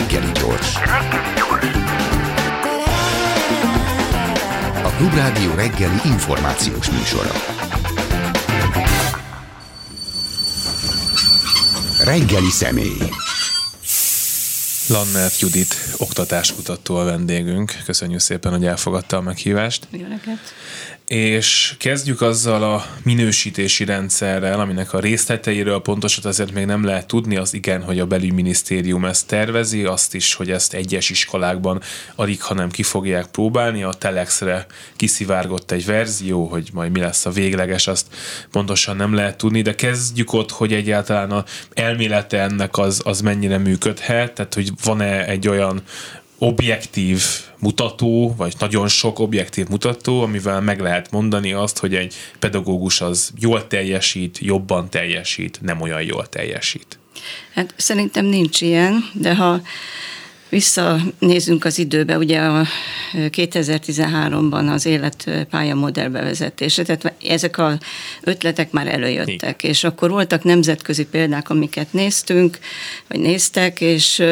Reggeli gyors. A Klubrádió reggeli információs műsora. Reggeli személy. Lannert Judit, oktatáskutató a vendégünk. Köszönjük szépen, hogy elfogadta a meghívást. Jó neked. És kezdjük azzal a minősítési rendszerrel, aminek a részleteiről pontosat azért még nem lehet tudni, az igen, hogy a belügyminisztérium ezt tervezi, azt is, hogy ezt egyes iskolákban alig, hanem ki fogják próbálni. A Telexre kiszivárgott egy verzió, hogy majd mi lesz a végleges, azt pontosan nem lehet tudni, de kezdjük ott, hogy egyáltalán a elmélete ennek az, az mennyire működhet, tehát hogy van-e egy olyan objektív mutató, vagy nagyon sok objektív mutató, amivel meg lehet mondani azt, hogy egy pedagógus az jól teljesít, jobban teljesít, nem olyan jól teljesít. Hát szerintem nincs ilyen, de ha Visszanézünk az időbe, ugye a 2013-ban az életpálya modell bevezetése, tehát ezek az ötletek már előjöttek, és akkor voltak nemzetközi példák, amiket néztünk, vagy néztek, és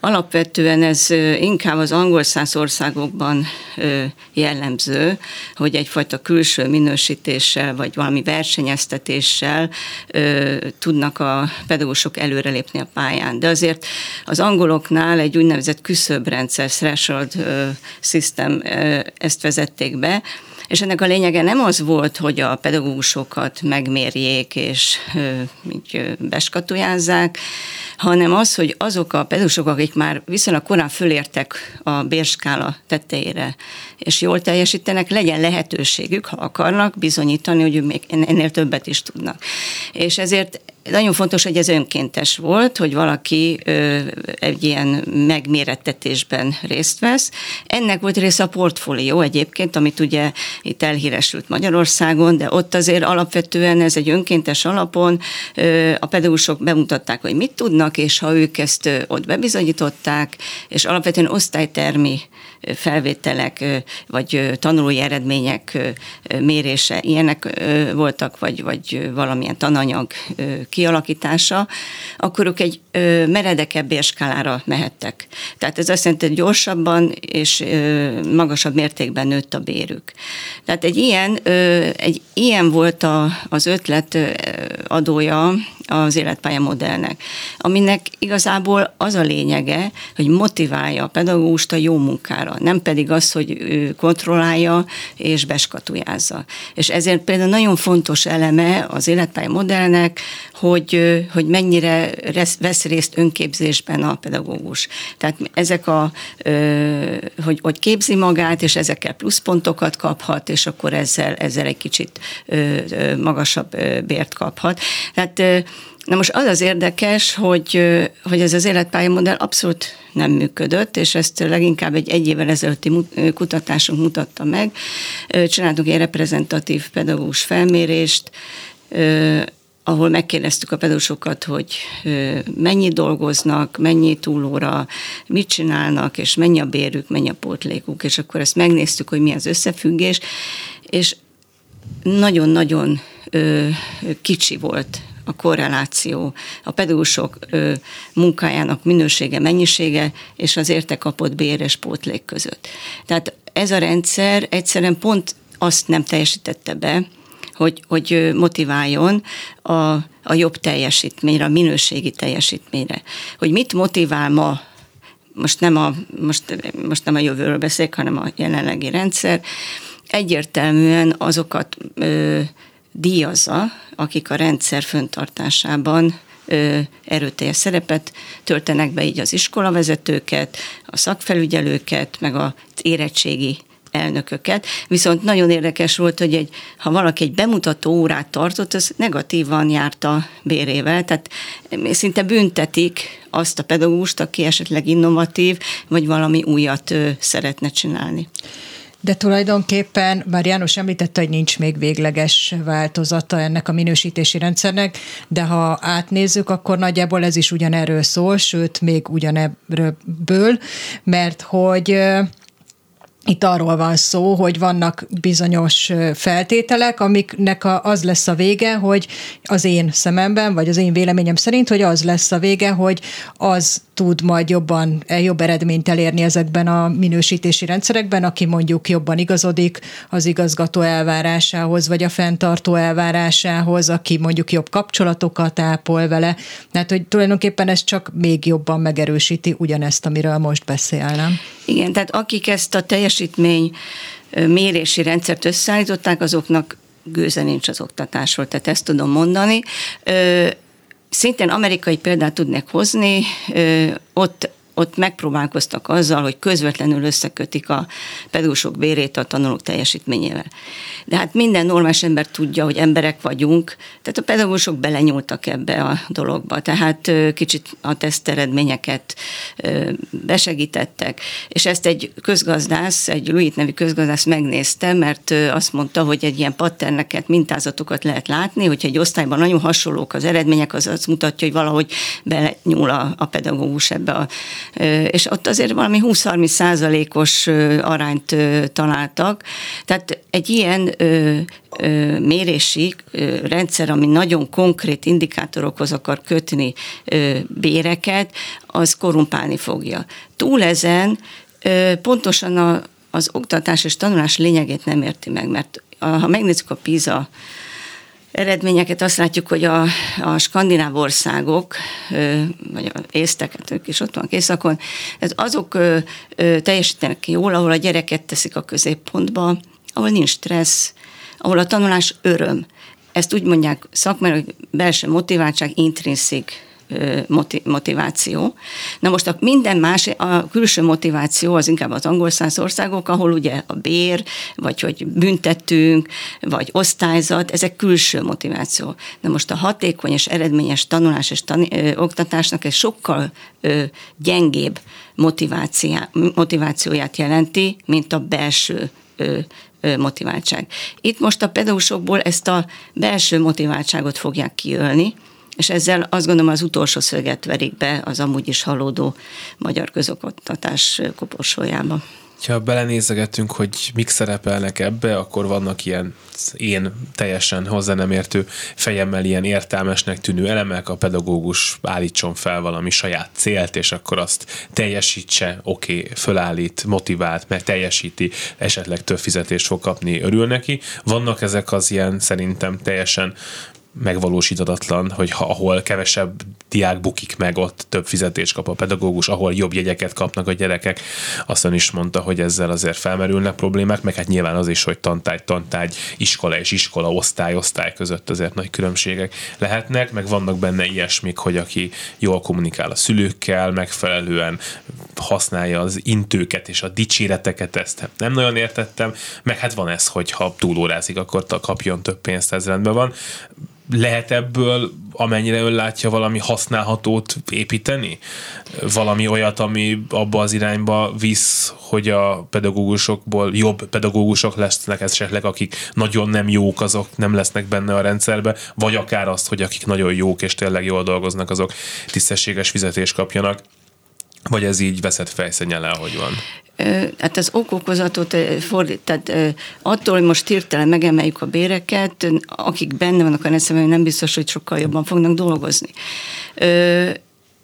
alapvetően ez inkább az angol száz országokban jellemző, hogy egyfajta külső minősítéssel, vagy valami versenyeztetéssel tudnak a pedagógusok előrelépni a pályán. De azért az angoloknál egy úgynevezett úgynevezett küszöbrendszer, threshold system, ezt vezették be, és ennek a lényege nem az volt, hogy a pedagógusokat megmérjék és így beskatujázzák, hanem az, hogy azok a pedagógusok, akik már viszonylag korán fölértek a bérskála tetejére, és jól teljesítenek, legyen lehetőségük, ha akarnak, bizonyítani, hogy még ennél többet is tudnak. És ezért nagyon fontos, hogy ez önkéntes volt, hogy valaki ö, egy ilyen megmérettetésben részt vesz. Ennek volt része a portfólió egyébként, amit ugye itt elhíresült Magyarországon, de ott azért alapvetően ez egy önkéntes alapon ö, a pedagógusok bemutatták, hogy mit tudnak, és ha ők ezt ö, ott bebizonyították, és alapvetően osztálytermi felvételek, vagy tanulói eredmények mérése, ilyenek voltak, vagy, vagy valamilyen tananyag kialakítása, akkor ők egy meredekebb érskálára mehettek. Tehát ez azt jelenti, hogy gyorsabban és magasabb mértékben nőtt a bérük. Tehát egy ilyen, egy ilyen volt a, az ötlet adója az életpálya modellnek, aminek igazából az a lényege, hogy motiválja a pedagógust a jó munkára, nem pedig az, hogy ő kontrollálja és beskatujázza. És ezért például nagyon fontos eleme az életpálya modellnek, hogy, hogy mennyire vesz részt önképzésben a pedagógus. Tehát ezek a, hogy, hogy képzi magát, és ezekkel pluszpontokat kaphat, és akkor ezzel, ezzel egy kicsit magasabb bért kaphat. Tehát Na most az az érdekes, hogy, hogy ez az életpályamodell abszolút nem működött, és ezt leginkább egy egy évvel ezelőtti kutatásunk mutatta meg. Csináltunk egy reprezentatív pedagógus felmérést, ahol megkérdeztük a pedagógusokat, hogy mennyi dolgoznak, mennyi túlóra, mit csinálnak, és mennyi a bérük, mennyi a pótlékuk, és akkor ezt megnéztük, hogy mi az összefüggés, és nagyon-nagyon kicsi volt a korreláció, a pedagógusok munkájának minősége, mennyisége és az érte kapott bér pótlék között. Tehát ez a rendszer egyszerűen pont azt nem teljesítette be, hogy, hogy motiváljon a, a jobb teljesítményre, a minőségi teljesítményre. Hogy mit motivál ma most nem a, most, most nem a jövőről beszélek, hanem a jelenlegi rendszer, egyértelműen azokat ö, díjazza, akik a rendszer föntartásában erőteljes szerepet töltenek be így az iskolavezetőket, a szakfelügyelőket, meg az érettségi elnököket. Viszont nagyon érdekes volt, hogy egy, ha valaki egy bemutató órát tartott, az negatívan járt a bérével, tehát szinte büntetik azt a pedagógust, aki esetleg innovatív, vagy valami újat szeretne csinálni. De tulajdonképpen, bár János említette, hogy nincs még végleges változata ennek a minősítési rendszernek, de ha átnézzük, akkor nagyjából ez is ugyanerről szól, sőt, még ugyanebből, mert hogy itt arról van szó, hogy vannak bizonyos feltételek, amiknek az lesz a vége, hogy az én szememben, vagy az én véleményem szerint, hogy az lesz a vége, hogy az tud majd jobban, jobb eredményt elérni ezekben a minősítési rendszerekben, aki mondjuk jobban igazodik az igazgató elvárásához, vagy a fenntartó elvárásához, aki mondjuk jobb kapcsolatokat ápol vele. Tehát, hogy tulajdonképpen ez csak még jobban megerősíti ugyanezt, amiről most beszélnem. Igen, tehát akik ezt a teljesítmény mérési rendszert összeállították, azoknak gőze nincs az oktatásról, tehát ezt tudom mondani. Szintén amerikai példát tudnék hozni, ott ott megpróbálkoztak azzal, hogy közvetlenül összekötik a pedagógusok bérét a tanulók teljesítményével. De hát minden normális ember tudja, hogy emberek vagyunk, tehát a pedagógusok belenyúltak ebbe a dologba, tehát kicsit a teszteredményeket besegítettek, és ezt egy közgazdász, egy Louis nevű közgazdász megnézte, mert azt mondta, hogy egy ilyen patterneket, mintázatokat lehet látni, hogyha egy osztályban nagyon hasonlók az eredmények, az azt mutatja, hogy valahogy belenyúl a, a pedagógus ebbe a és ott azért valami 20-30 százalékos arányt találtak. Tehát egy ilyen mérési rendszer, ami nagyon konkrét indikátorokhoz akar kötni béreket, az korumpálni fogja. Túl ezen pontosan az oktatás és tanulás lényegét nem érti meg, mert ha megnézzük a PISA eredményeket azt látjuk, hogy a, a skandináv országok, vagy a észteket, ők is ott vannak északon, ez azok teljesítenek jól, ahol a gyereket teszik a középpontba, ahol nincs stressz, ahol a tanulás öröm. Ezt úgy mondják szakmai, hogy belső motiváltság, intrinszik motiváció. Na most a minden más, a külső motiváció az inkább az angol száz országok, ahol ugye a bér, vagy hogy büntetünk, vagy osztályzat, ezek külső motiváció. Na most a hatékony és eredményes tanulás és tani, ö, oktatásnak egy sokkal ö, gyengébb motivációját jelenti, mint a belső ö, motiváltság. Itt most a pedagógusokból ezt a belső motiváltságot fogják kiölni, és ezzel azt gondolom az utolsó szöget verik be az amúgy is halódó magyar közoktatás koporsójába. Ha belenézegetünk, hogy mik szerepelnek ebbe, akkor vannak ilyen én teljesen hozzá nem értő fejemmel ilyen értelmesnek tűnő elemek, a pedagógus állítson fel valami saját célt, és akkor azt teljesítse, oké, okay, fölállít, motivált, mert teljesíti, esetleg több fizetést fog kapni, örül neki. Vannak ezek az ilyen szerintem teljesen megvalósítatatlan, hogy ha, ahol kevesebb diák bukik meg, ott több fizetést kap a pedagógus, ahol jobb jegyeket kapnak a gyerekek. Aztán is mondta, hogy ezzel azért felmerülnek problémák, meg hát nyilván az is, hogy tantágy, tantágy, iskola és iskola, osztály, osztály között azért nagy különbségek lehetnek, meg vannak benne ilyesmik, hogy aki jól kommunikál a szülőkkel, megfelelően használja az intőket és a dicséreteket, ezt nem nagyon értettem, meg hát van ez, hogy ha túlórázik, akkor kapjon több pénzt, ez rendben van lehet ebből, amennyire ön látja, valami használhatót építeni? Valami olyat, ami abba az irányba visz, hogy a pedagógusokból jobb pedagógusok lesznek esetleg, akik nagyon nem jók, azok nem lesznek benne a rendszerbe, vagy akár azt, hogy akik nagyon jók és tényleg jól dolgoznak, azok tisztességes fizetést kapjanak. Vagy ez így veszett fejszennyel ahogy van? hát az okokozatot fordít, tehát attól, hogy most hirtelen megemeljük a béreket, akik benne vannak a rendszerben, nem biztos, hogy sokkal jobban fognak dolgozni.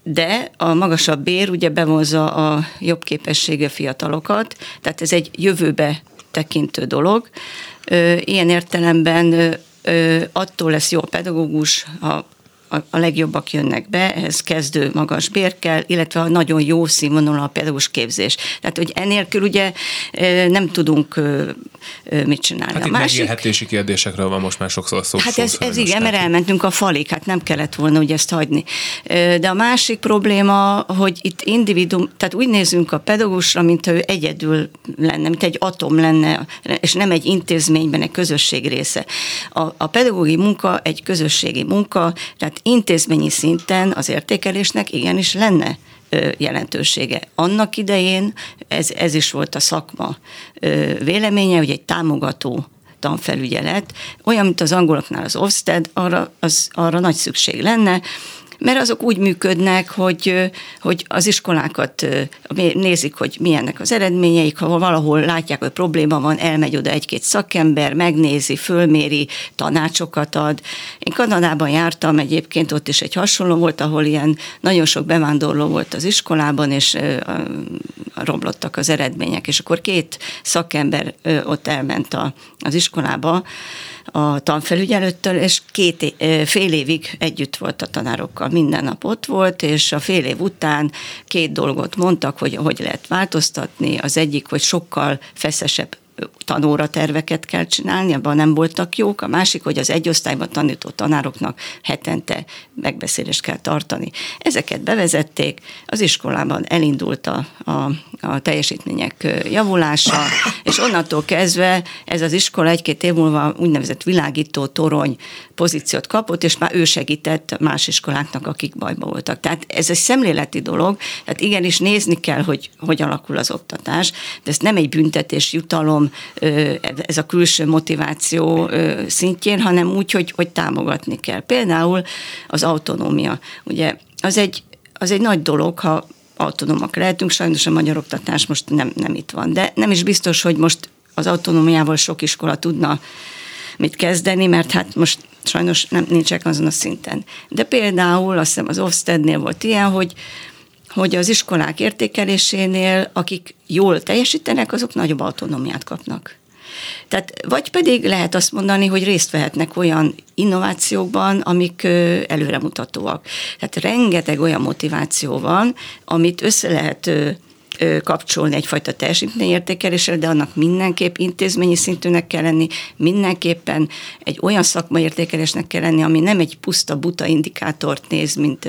De a magasabb bér ugye bevonza a jobb képességű fiatalokat, tehát ez egy jövőbe tekintő dolog. Ilyen értelemben attól lesz jó a pedagógus, ha a, legjobbak jönnek be, ehhez kezdő magas bér kell, illetve a nagyon jó színvonalú a pedagógus képzés. Tehát, hogy enélkül ugye nem tudunk mit csinálni. Hát a másik... megélhetési kérdésekről van most már sokszor szó. Hát ez, ez igen, mert elmentünk a falig, hát nem kellett volna ugye ezt hagyni. De a másik probléma, hogy itt individuum, tehát úgy nézünk a pedagógusra, mint ő egyedül lenne, mint egy atom lenne, és nem egy intézményben, egy közösség része. A, a pedagógiai munka egy közösségi munka, tehát intézményi szinten az értékelésnek igenis lenne jelentősége. Annak idején ez, ez is volt a szakma véleménye, hogy egy támogató tanfelügyelet, olyan, mint az angoloknál az Ofsted, arra, az, arra nagy szükség lenne, mert azok úgy működnek, hogy, hogy az iskolákat nézik, hogy milyennek az eredményeik, ha valahol látják, hogy probléma van, elmegy oda egy-két szakember, megnézi, fölméri, tanácsokat ad. Én Kanadában jártam egyébként, ott is egy hasonló volt, ahol ilyen nagyon sok bevándorló volt az iskolában, és romlottak az eredmények, és akkor két szakember ott elment a, az iskolába, a tanfelügyelőttől, és két, fél évig együtt volt a tanárokkal, minden nap ott volt, és a fél év után két dolgot mondtak, hogy hogy lehet változtatni. Az egyik, hogy sokkal feszesebb tanóra terveket kell csinálni, abban nem voltak jók. A másik, hogy az egy osztályban tanító tanároknak hetente megbeszélést kell tartani. Ezeket bevezették, az iskolában elindult a, a, a teljesítmények javulása, és onnantól kezdve ez az iskola egy-két év múlva úgynevezett világító torony pozíciót kapott, és már ő segített más iskoláknak, akik bajba voltak. Tehát ez egy szemléleti dolog, tehát igenis nézni kell, hogy hogy alakul az oktatás, de ez nem egy büntetés, jutalom, ez a külső motiváció szintjén, hanem úgy, hogy, hogy támogatni kell. Például az autonómia. Ugye az egy, az egy nagy dolog, ha autonómak lehetünk, sajnos a magyar oktatás most nem, nem itt van. De nem is biztos, hogy most az autonómiával sok iskola tudna mit kezdeni, mert hát most sajnos nem nincsek azon a szinten. De például azt hiszem az Ofstednél volt ilyen, hogy hogy az iskolák értékelésénél, akik jól teljesítenek, azok nagyobb autonómiát kapnak. Tehát vagy pedig lehet azt mondani, hogy részt vehetnek olyan innovációkban, amik előremutatóak. Tehát rengeteg olyan motiváció van, amit össze lehet kapcsolni egyfajta teljesítményértékelésre, de annak mindenképp intézményi szintűnek kell lenni, mindenképpen egy olyan szakmai értékelésnek kell lenni, ami nem egy puszta buta indikátort néz, mint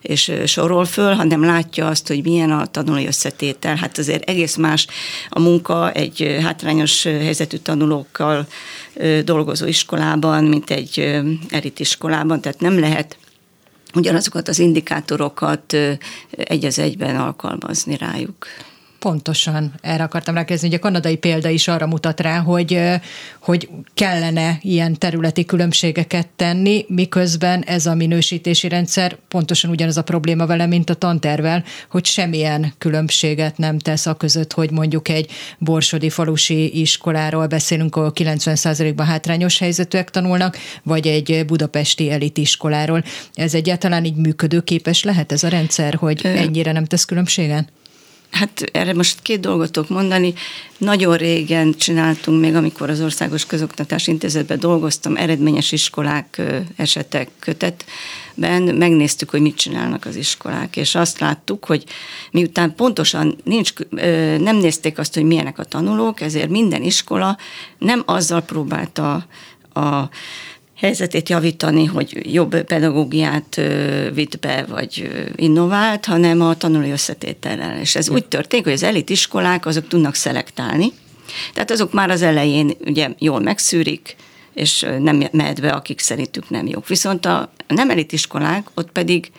és sorol föl, hanem látja azt, hogy milyen a tanulói összetétel. Hát azért egész más a munka egy hátrányos helyzetű tanulókkal dolgozó iskolában, mint egy elit iskolában, tehát nem lehet ugyanazokat az indikátorokat egy az egyben alkalmazni rájuk. Pontosan, erre akartam rákezni, hogy a kanadai példa is arra mutat rá, hogy, hogy kellene ilyen területi különbségeket tenni, miközben ez a minősítési rendszer pontosan ugyanaz a probléma vele, mint a tantervel, hogy semmilyen különbséget nem tesz a között, hogy mondjuk egy borsodi falusi iskoláról beszélünk, ahol 90%-ban hátrányos helyzetűek tanulnak, vagy egy budapesti elitiskoláról. Ez egyáltalán így működőképes lehet ez a rendszer, hogy ennyire nem tesz különbséget? Hát erre most két dolgot tudok mondani. Nagyon régen csináltunk, még amikor az Országos Közoktatás Intézetben dolgoztam, eredményes iskolák esetek kötetben, megnéztük, hogy mit csinálnak az iskolák, és azt láttuk, hogy miután pontosan nincs, nem nézték azt, hogy milyenek a tanulók, ezért minden iskola nem azzal próbálta a helyzetét javítani, hogy jobb pedagógiát vitt be, vagy innovált, hanem a tanulói összetétellel. És ez úgy történik, hogy az elit iskolák azok tudnak szelektálni, tehát azok már az elején ugye jól megszűrik, és nem mehet be, akik szerintük nem jók. Viszont a nem elit iskolák ott pedig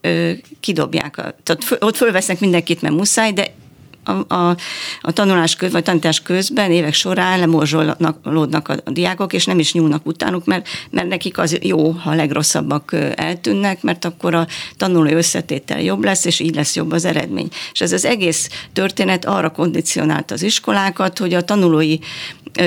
ö, kidobják, a, tehát ott fölvesznek mindenkit, mert muszáj, de a, a, a tanulás köz, vagy tanítás közben évek során lemorzsolódnak a diákok, és nem is nyúlnak utánuk, mert, mert nekik az jó, ha a legrosszabbak eltűnnek, mert akkor a tanulói összetétel jobb lesz, és így lesz jobb az eredmény. És ez az egész történet arra kondicionált az iskolákat, hogy a tanulói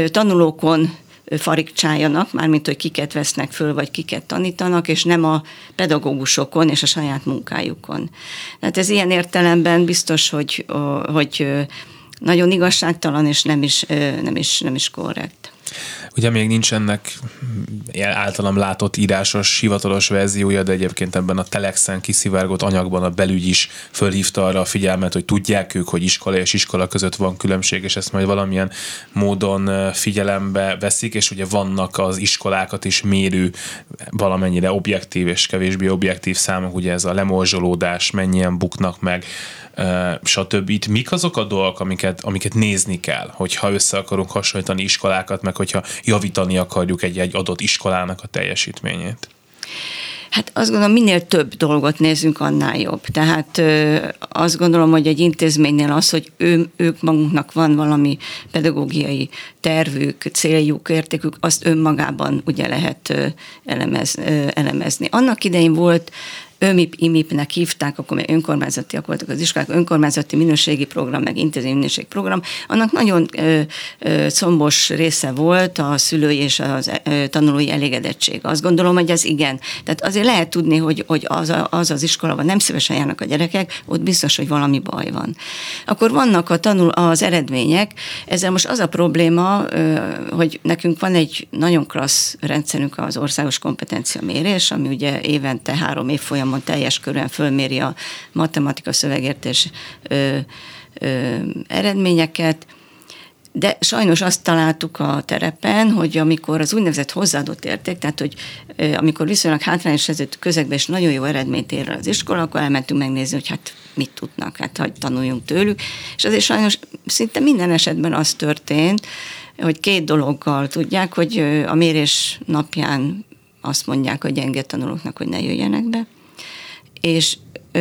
tanulókon farigcsájanak, mármint hogy kiket vesznek föl, vagy kiket tanítanak, és nem a pedagógusokon és a saját munkájukon. Tehát ez ilyen értelemben biztos, hogy, hogy nagyon igazságtalan, és nem is, nem is, nem is korrekt. Ugye még nincs ennek általam látott írásos, hivatalos verziója, de egyébként ebben a Telexen kiszivárgott anyagban a belügy is fölhívta arra a figyelmet, hogy tudják ők, hogy iskola és iskola között van különbség, és ezt majd valamilyen módon figyelembe veszik, és ugye vannak az iskolákat is mérő valamennyire objektív és kevésbé objektív számok, ugye ez a lemorzsolódás, mennyien buknak meg, stb. Itt mik azok a dolgok, amiket, amiket nézni kell, hogyha össze akarunk hasonlítani iskolákat, meg hogyha javítani akarjuk egy, egy adott iskolának a teljesítményét? Hát azt gondolom, minél több dolgot nézzünk, annál jobb. Tehát ö, azt gondolom, hogy egy intézménynél az, hogy ő, ők magunknak van valami pedagógiai tervük, céljuk, értékük, azt önmagában ugye lehet ö, elemez, ö, elemezni. Annak idején volt ÖMIP, IMIP-nek hívták, akkor még önkormányzatiak voltak az iskolák, önkormányzati minőségi program, meg intézmény minőségi program, annak nagyon ö, ö, combos része volt a szülői és ö, tanulói elégedettség. Azt gondolom, hogy ez igen. Tehát azért lehet tudni, hogy, hogy az, a, az az iskola, nem szívesen járnak a gyerekek, ott biztos, hogy valami baj van. Akkor vannak a tanul, az eredmények, ezzel most az a probléma, hogy nekünk van egy nagyon klassz rendszerünk az országos kompetencia mérés, ami ugye évente három évfolyam programon teljes körön fölméri a matematika szövegértés ö, ö, eredményeket, de sajnos azt találtuk a terepen, hogy amikor az úgynevezett hozzáadott érték, tehát hogy amikor viszonylag hátrányos helyzetű közegben és nagyon jó eredményt ér az iskola, akkor elmentünk megnézni, hogy hát mit tudnak, hát hogy tanuljunk tőlük. És azért sajnos szinte minden esetben az történt, hogy két dologgal tudják, hogy a mérés napján azt mondják a gyenge tanulóknak, hogy ne jöjjenek be, és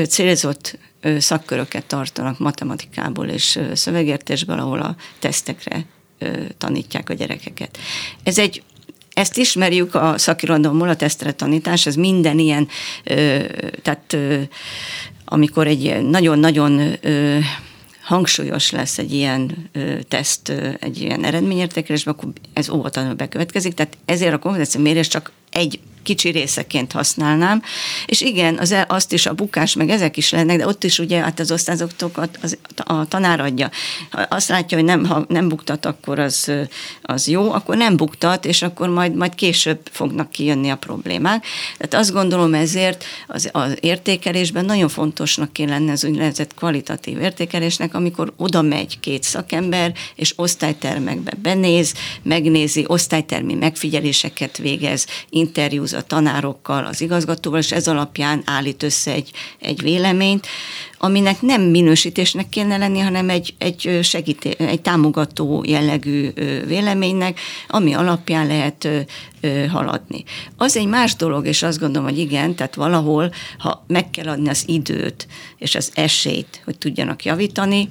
célzott szakköröket tartanak matematikából és szövegértésből, ahol a tesztekre tanítják a gyerekeket. Ez egy ezt ismerjük a szakirodalomból, a tesztre tanítás, ez minden ilyen, tehát amikor egy nagyon-nagyon hangsúlyos lesz egy ilyen teszt, egy ilyen eredményértékelésben, akkor ez óvatlanul bekövetkezik. Tehát ezért a kompetencia mérés csak egy kicsi részeként használnám. És igen, az, e- azt is a bukás, meg ezek is lennek, de ott is ugye hát az osztályzatokat az, a tanár adja. Ha azt látja, hogy nem, ha nem buktat, akkor az, az jó, akkor nem buktat, és akkor majd, majd később fognak kijönni a problémák. Tehát azt gondolom ezért az, az értékelésben nagyon fontosnak kéne lenni az úgynevezett kvalitatív értékelésnek, amikor oda megy két szakember, és osztálytermekbe benéz, megnézi, osztálytermi megfigyeléseket végez, interjúz a tanárokkal, az igazgatóval, és ez alapján állít össze egy, egy véleményt, aminek nem minősítésnek kéne lenni, hanem egy, egy, segíté, egy támogató jellegű véleménynek, ami alapján lehet haladni. Az egy más dolog, és azt gondolom, hogy igen, tehát valahol, ha meg kell adni az időt és az esélyt, hogy tudjanak javítani,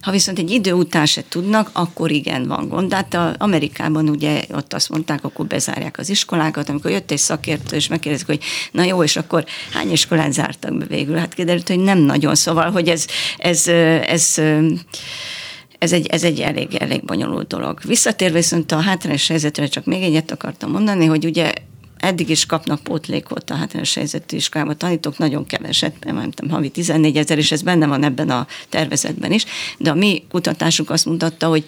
ha viszont egy idő után se tudnak, akkor igen, van gond. De hát a Amerikában ugye ott azt mondták, akkor bezárják az iskolákat, amikor jött egy szakértő, és megkérdezik, hogy na jó, és akkor hány iskolát zártak be végül? Hát kiderült, hogy nem nagyon. Szóval, hogy ez, ez, ez, ez egy, ez egy elég, elég bonyolult dolog. Visszatérve viszont a hátrányos helyzetre csak még egyet akartam mondani, hogy ugye eddig is kapnak pótlékot a hátrányos helyzetű iskolába tanítók, nagyon keveset, nem tudom, havi 14 ezer, és ez benne van ebben a tervezetben is, de a mi kutatásunk azt mutatta, hogy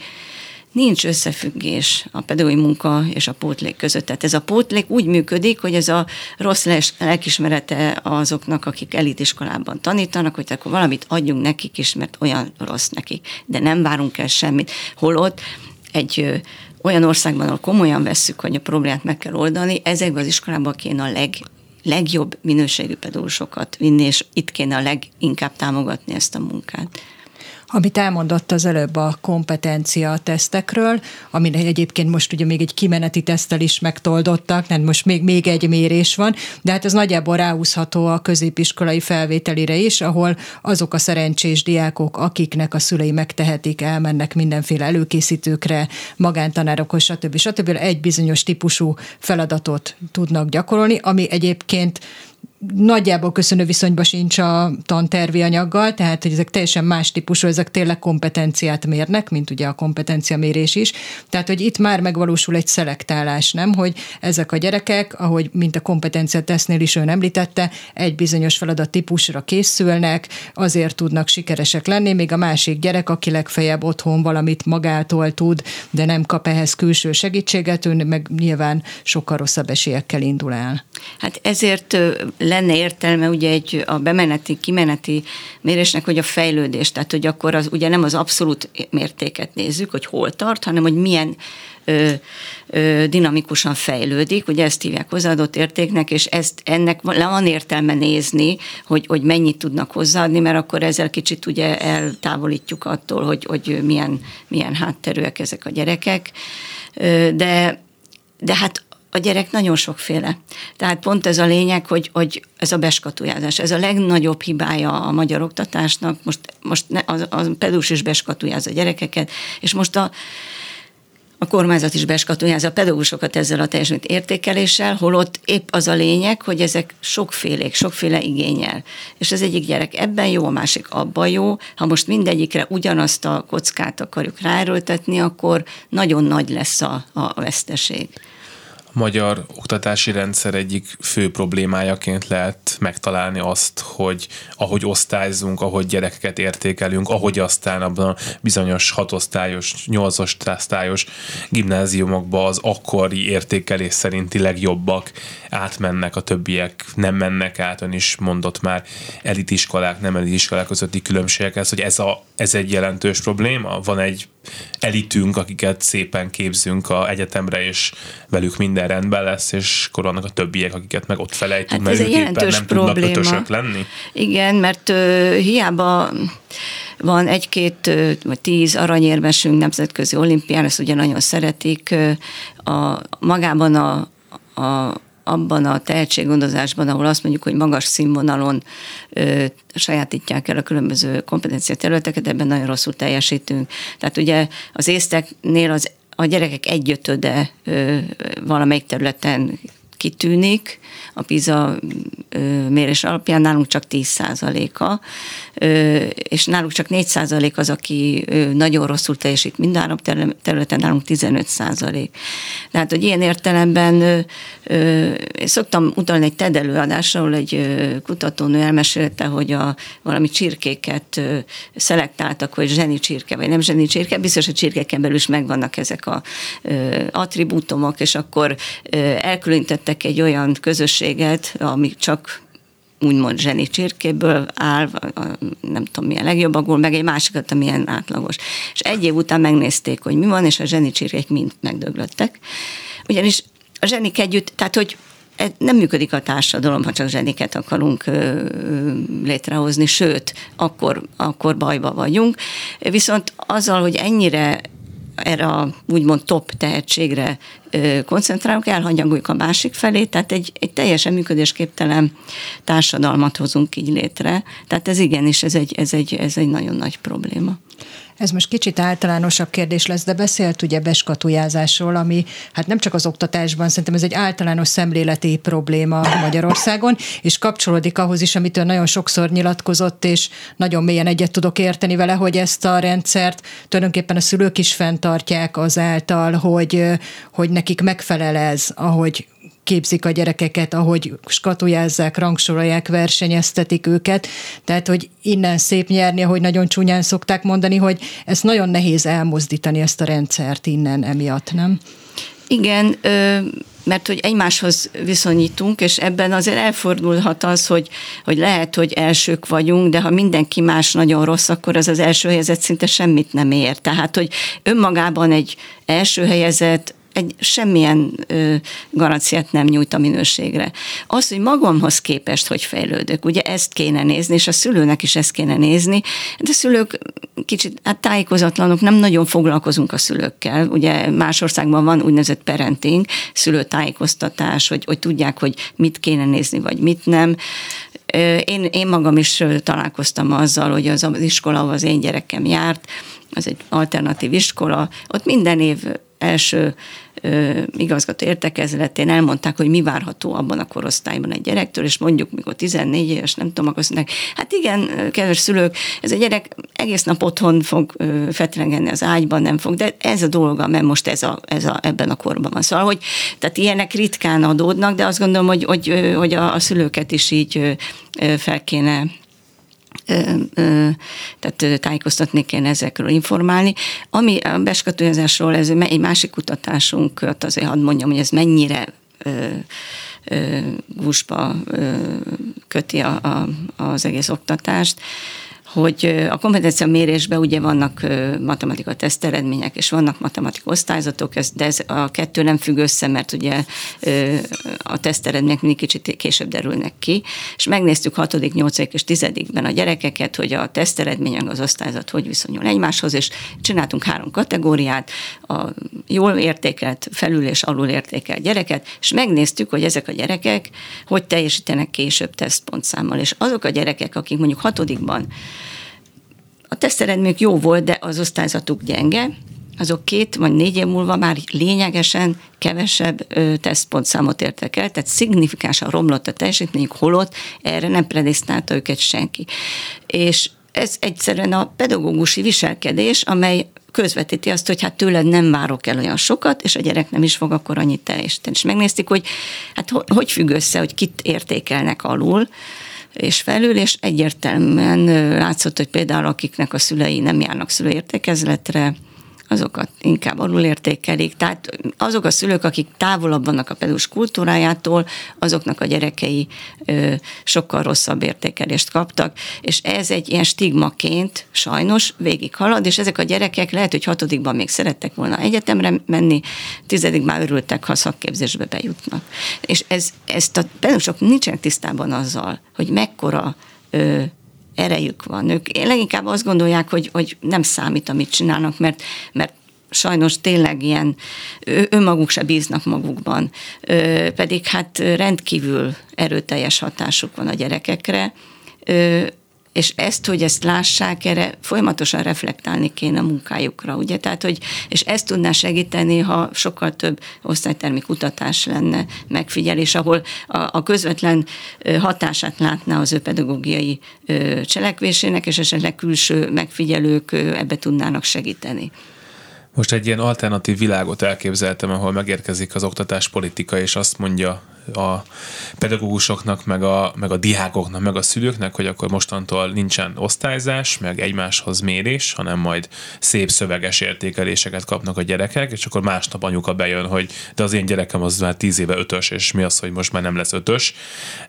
nincs összefüggés a pedagógiai munka és a pótlék között. Tehát ez a pótlék úgy működik, hogy ez a rossz lelkismerete azoknak, akik elitiskolában tanítanak, hogy akkor valamit adjunk nekik is, mert olyan rossz nekik, de nem várunk el semmit. Holott egy olyan országban, ahol komolyan vesszük, hogy a problémát meg kell oldani, ezekben az iskolában kéne a leg, legjobb minőségű pedagógusokat vinni, és itt kéne a leginkább támogatni ezt a munkát. Amit elmondott az előbb a kompetencia tesztekről, amire egyébként most ugye még egy kimeneti tesztel is megtoldottak, nem most még, még egy mérés van, de hát ez nagyjából ráhúzható a középiskolai felvételire is, ahol azok a szerencsés diákok, akiknek a szülei megtehetik, elmennek mindenféle előkészítőkre, magántanárokhoz, stb. stb. egy bizonyos típusú feladatot tudnak gyakorolni, ami egyébként nagyjából köszönő viszonyban sincs a tantervi anyaggal, tehát hogy ezek teljesen más típusú, ezek tényleg kompetenciát mérnek, mint ugye a kompetencia mérés is. Tehát, hogy itt már megvalósul egy szelektálás, nem? Hogy ezek a gyerekek, ahogy mint a kompetencia tesznél is ön említette, egy bizonyos feladat típusra készülnek, azért tudnak sikeresek lenni, még a másik gyerek, aki legfeljebb otthon valamit magától tud, de nem kap ehhez külső segítséget, ő meg nyilván sokkal rosszabb esélyekkel indul el. Hát ezért lenne értelme ugye egy a bemeneti, kimeneti mérésnek, hogy a fejlődés, tehát hogy akkor az ugye nem az abszolút mértéket nézzük, hogy hol tart, hanem hogy milyen ö, ö, dinamikusan fejlődik, ugye ezt hívják hozzáadott értéknek, és ezt ennek van értelme nézni, hogy, hogy mennyit tudnak hozzáadni, mert akkor ezzel kicsit ugye eltávolítjuk attól, hogy, hogy milyen, milyen hátterűek ezek a gyerekek. De, de hát a gyerek nagyon sokféle. Tehát pont ez a lényeg, hogy, hogy ez a beskatujázás, ez a legnagyobb hibája a magyar oktatásnak. Most, most ne, az, a pedus is beskatujáz a gyerekeket, és most a, a kormányzat is beskatujázza a pedagógusokat ezzel a teljesítmény értékeléssel, holott épp az a lényeg, hogy ezek sokfélék, sokféle igényel. És az egyik gyerek ebben jó, a másik abban jó. Ha most mindegyikre ugyanazt a kockát akarjuk ráerőltetni, akkor nagyon nagy lesz a, a veszteség magyar oktatási rendszer egyik fő problémájaként lehet megtalálni azt, hogy ahogy osztályzunk, ahogy gyerekeket értékelünk, ahogy aztán abban a bizonyos hatosztályos, nyolcosztályos gimnáziumokban az akkori értékelés szerinti legjobbak átmennek, a többiek nem mennek át, ön is mondott már elitiskolák, nem elitiskolák közötti különbségek, hogy ez, a, ez egy jelentős probléma? Van egy elitünk, akiket szépen képzünk a egyetemre, és velük minden rendben lesz, és akkor vannak a többiek, akiket meg ott felejtünk, hát mert ők éppen nem probléma. tudnak lenni. Igen, mert uh, hiába van egy-két vagy tíz aranyérmesünk nemzetközi olimpián, ezt ugye nagyon szeretik. A, magában a, a abban a tehetséggondozásban, ahol azt mondjuk, hogy magas színvonalon ö, sajátítják el a különböző kompetencia területeket, ebben nagyon rosszul teljesítünk. Tehát ugye az észteknél az a gyerekek egyötöde ö, valamelyik területen kitűnik, a PISA mérés alapján nálunk csak 10 a és náluk csak 4% az, aki nagyon rosszul teljesít minden területen, nálunk 15 százalék. Tehát, hogy ilyen értelemben szoktam utalni egy TED előadásra, ahol egy kutatónő elmesélte, hogy a, valami csirkéket szelektáltak, hogy zseni csirke, vagy nem zseni csirke, biztos, hogy csirkeken belül is megvannak ezek a attribútumok, és akkor elkülönítettek egy olyan közösséget, ami csak úgymond zseni csirkéből áll, nem tudom milyen legjobbakból, meg egy másikat, amilyen átlagos. És egy év után megnézték, hogy mi van, és a zseni csirkék mind megdöglöttek. Ugyanis a zsenik együtt, tehát hogy e, nem működik a társadalom, ha csak zseniket akarunk létrehozni, sőt, akkor, akkor bajba vagyunk. Viszont azzal, hogy ennyire erre a úgymond top tehetségre koncentrálunk, elhanyagoljuk a másik felé, tehát egy, egy teljesen működésképtelen társadalmat hozunk így létre. Tehát ez igenis, ez egy, ez egy, ez egy nagyon nagy probléma. Ez most kicsit általánosabb kérdés lesz, de beszélt ugye beskatujázásról, ami hát nem csak az oktatásban, szerintem ez egy általános szemléleti probléma Magyarországon, és kapcsolódik ahhoz is, amit ő nagyon sokszor nyilatkozott, és nagyon mélyen egyet tudok érteni vele, hogy ezt a rendszert tulajdonképpen a szülők is fenntartják azáltal, hogy, hogy nekik megfelel ez, ahogy képzik a gyerekeket, ahogy skatujázzák, rangsorolják, versenyeztetik őket. Tehát, hogy innen szép nyerni, ahogy nagyon csúnyán szokták mondani, hogy ez nagyon nehéz elmozdítani ezt a rendszert innen emiatt, nem? Igen, mert hogy egymáshoz viszonyítunk, és ebben azért elfordulhat az, hogy, hogy lehet, hogy elsők vagyunk, de ha mindenki más nagyon rossz, akkor az az első helyezett szinte semmit nem ér. Tehát, hogy önmagában egy első helyezett egy semmilyen ö, garanciát nem nyújt a minőségre. Az, hogy magamhoz képest, hogy fejlődök, ugye ezt kéne nézni, és a szülőnek is ezt kéne nézni, de a szülők kicsit hát tájékozatlanok, nem nagyon foglalkozunk a szülőkkel. Ugye más országban van úgynevezett parenting, szülőtájékoztatás, hogy, hogy tudják, hogy mit kéne nézni, vagy mit nem. Én, én magam is találkoztam azzal, hogy az, az iskola, ahol az én gyerekem járt, az egy alternatív iskola, ott minden év első ö, igazgató értekezletén elmondták, hogy mi várható abban a korosztályban egy gyerektől, és mondjuk, mikor 14 éves, nem tudom, akkor mondják, hát igen, kedves szülők, ez a gyerek egész nap otthon fog fetrengenni az ágyban, nem fog, de ez a dolga, mert most ez a, ez a, ebben a korban van. Szóval, hogy tehát ilyenek ritkán adódnak, de azt gondolom, hogy, hogy, hogy a, a szülőket is így fel kéne tehát tájékoztatni kéne ezekről informálni. Ami a beskatujázásról, ez egy másik kutatásunk, azért hadd mondjam, hogy ez mennyire gusba köti a, a, az egész oktatást, hogy a kompetencia mérésben ugye vannak matematika teszteredmények, és vannak matematika osztályzatok, de ez a kettő nem függ össze, mert ugye a teszteredmények mindig kicsit később derülnek ki, és megnéztük 6., 8. és 10. ben a gyerekeket, hogy a teszteredmények az osztályzat hogy viszonyul egymáshoz, és csináltunk három kategóriát, a jól értékelt, felül és alul értékelt gyereket, és megnéztük, hogy ezek a gyerekek hogy teljesítenek később tesztpontszámmal, és azok a gyerekek, akik mondjuk hatodikban a teszteredményük jó volt, de az osztályzatuk gyenge, azok két vagy négy év múlva már lényegesen kevesebb tesztpontszámot értek el, tehát szignifikánsan romlott a teljesítményük, holott erre nem predisztálta őket senki. És ez egyszerűen a pedagógusi viselkedés, amely közvetíti azt, hogy hát tőled nem várok el olyan sokat, és a gyerek nem is fog akkor annyit teljesíteni. És megnéztük, hogy hát hogy függ össze, hogy kit értékelnek alul, és felül, és egyértelműen látszott, hogy például akiknek a szülei nem járnak szülőértékezletre, azokat inkább alulértékelik. Tehát azok a szülők, akik távolabb vannak a pedagógus kultúrájától, azoknak a gyerekei ö, sokkal rosszabb értékelést kaptak, és ez egy ilyen stigmaként sajnos halad, és ezek a gyerekek lehet, hogy hatodikban még szerettek volna egyetemre menni, tizedik már örültek, ha szakképzésbe bejutnak. És ez, ezt a pedagógusok nincsenek tisztában azzal, hogy mekkora ö, erejük van. Ők leginkább azt gondolják, hogy, hogy nem számít, amit csinálnak, mert, mert sajnos tényleg ilyen önmaguk se bíznak magukban, pedig hát rendkívül erőteljes hatásuk van a gyerekekre, és ezt, hogy ezt lássák, erre folyamatosan reflektálni kéne a munkájukra, ugye? Tehát, hogy, és ezt tudná segíteni, ha sokkal több osztálytermi kutatás lenne, megfigyelés, ahol a, a közvetlen hatását látná az ő pedagógiai cselekvésének, és esetleg külső megfigyelők ebbe tudnának segíteni. Most egy ilyen alternatív világot elképzeltem, ahol megérkezik az oktatáspolitika, és azt mondja a pedagógusoknak, meg a, meg a diákoknak, meg a szülőknek, hogy akkor mostantól nincsen osztályzás, meg egymáshoz mérés, hanem majd szép szöveges értékeléseket kapnak a gyerekek, és akkor másnap anyuka bejön, hogy de az én gyerekem az már tíz éve ötös, és mi az, hogy most már nem lesz ötös.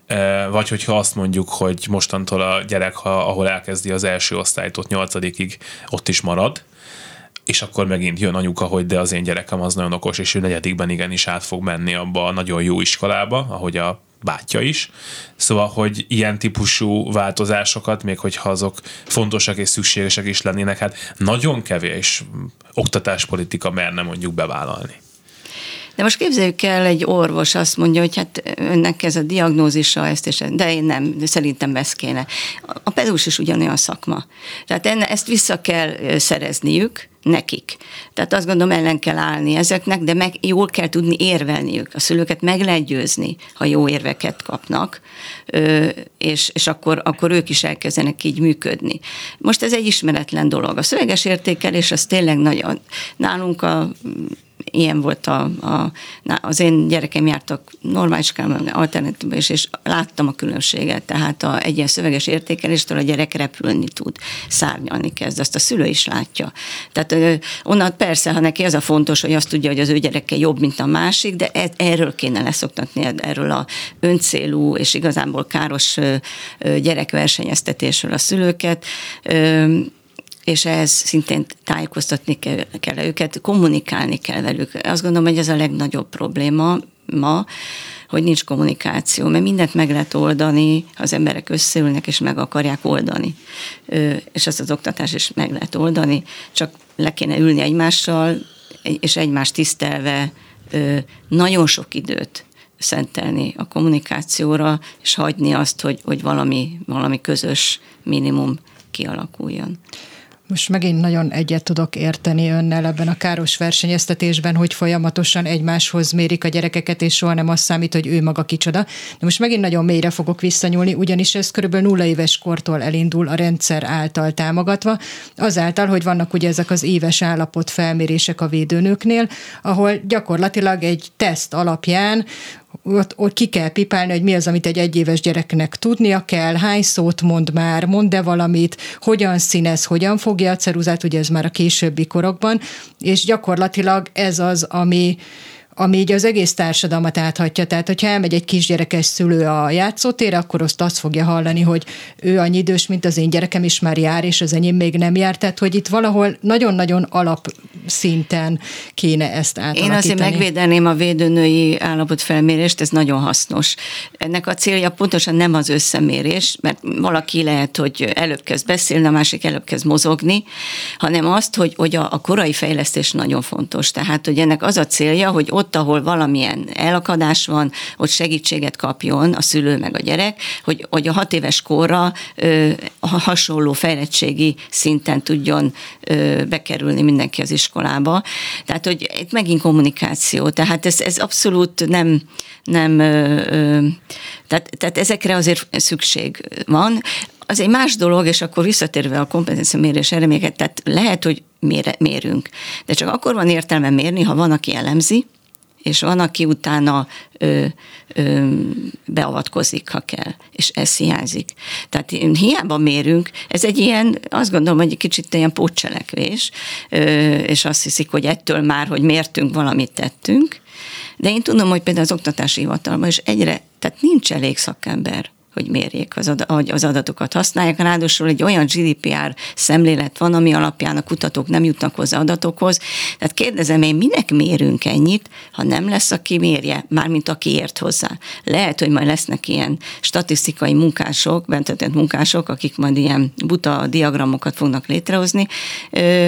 E, vagy hogyha azt mondjuk, hogy mostantól a gyerek, ha, ahol elkezdi az első osztályt, ott nyolcadikig ott is marad, és akkor megint jön anyuka, hogy de az én gyerekem az nagyon okos, és ő negyedikben igenis át fog menni abba a nagyon jó iskolába, ahogy a bátyja is. Szóval, hogy ilyen típusú változásokat, még hogyha azok fontosak és szükségesek is lennének, hát nagyon kevés oktatáspolitika merne mondjuk bevállalni. De most képzeljük el, egy orvos azt mondja, hogy hát önnek ez a diagnózisa, ezt és de én nem, szerintem ez kéne. A pedagógus is ugyanolyan szakma. Tehát enne, ezt vissza kell szerezniük, nekik. Tehát azt gondolom, ellen kell állni ezeknek, de meg jól kell tudni érvelniük. A szülőket meg lehet győzni, ha jó érveket kapnak, és, és akkor, akkor ők is elkezdenek így működni. Most ez egy ismeretlen dolog. A szöveges értékelés az tényleg nagyon, nálunk a ilyen volt a, a, az én gyerekem jártak normális alternatívban is, és láttam a különbséget. Tehát a, egy ilyen szöveges értékeléstől a gyerek repülni tud, szárnyalni kezd, azt a szülő is látja. Tehát onnan persze, ha neki az a fontos, hogy azt tudja, hogy az ő gyereke jobb, mint a másik, de e, erről kéne leszoktatni, erről a öncélú és igazából káros gyerekversenyeztetésről a szülőket és ehhez szintén tájékoztatni kell, kell őket, kommunikálni kell velük. Azt gondolom, hogy ez a legnagyobb probléma ma, hogy nincs kommunikáció, mert mindent meg lehet oldani, az emberek összeülnek és meg akarják oldani. És ezt az oktatás is meg lehet oldani, csak le kéne ülni egymással, és egymást tisztelve nagyon sok időt szentelni a kommunikációra, és hagyni azt, hogy, hogy valami, valami közös minimum kialakuljon. Most megint nagyon egyet tudok érteni önnel ebben a káros versenyeztetésben, hogy folyamatosan egymáshoz mérik a gyerekeket, és soha nem azt számít, hogy ő maga kicsoda. De most megint nagyon mélyre fogok visszanyúlni, ugyanis ez körülbelül nulla éves kortól elindul a rendszer által támogatva, azáltal, hogy vannak ugye ezek az éves állapot felmérések a védőnőknél, ahol gyakorlatilag egy teszt alapján ott, ott ki kell pipálni, hogy mi az, amit egy egyéves gyereknek tudnia kell, hány szót mond már, mond-e valamit, hogyan színez, hogyan fogja a ceruzát, ugye ez már a későbbi korokban, és gyakorlatilag ez az, ami ami így az egész társadalmat áthatja. Tehát, hogyha elmegy egy kisgyerekes szülő a játszótérre, akkor azt azt fogja hallani, hogy ő annyi idős, mint az én gyerekem is már jár, és az enyém még nem jár. Tehát, hogy itt valahol nagyon-nagyon alapszinten kéne ezt átalakítani. Én azért megvédeném a védőnői állapotfelmérést, ez nagyon hasznos. Ennek a célja pontosan nem az összemérés, mert valaki lehet, hogy előbb kezd beszélni, a másik előbb kezd mozogni, hanem azt, hogy, hogy a, a korai fejlesztés nagyon fontos. Tehát, hogy ennek az a célja, hogy ott, ahol valamilyen elakadás van, ott segítséget kapjon a szülő meg a gyerek, hogy, hogy a hat éves korra ö, hasonló fejlettségi szinten tudjon ö, bekerülni mindenki az iskolába. Tehát, hogy itt megint kommunikáció, tehát ez, ez abszolút nem, nem ö, ö, tehát, tehát ezekre azért szükség van. Az egy más dolog, és akkor visszatérve a kompetencia mérés eredményeket, tehát lehet, hogy mér, mérünk, de csak akkor van értelme mérni, ha van, aki elemzi, és van, aki utána ö, ö, beavatkozik, ha kell, és ez hiányzik. Tehát hiába mérünk, ez egy ilyen, azt gondolom, hogy egy kicsit ilyen pótcselekvés, ö, és azt hiszik, hogy ettől már, hogy mértünk, valamit tettünk, de én tudom, hogy például az oktatási hivatalban is egyre, tehát nincs elég szakember hogy mérjék az, ad, az adatokat használják. Ráadásul egy olyan GDPR szemlélet van, ami alapján a kutatók nem jutnak hozzá adatokhoz. Tehát kérdezem én, minek mérünk ennyit, ha nem lesz, aki mérje, mármint aki ért hozzá. Lehet, hogy majd lesznek ilyen statisztikai munkások, bentetett munkások, akik majd ilyen buta diagramokat fognak létrehozni,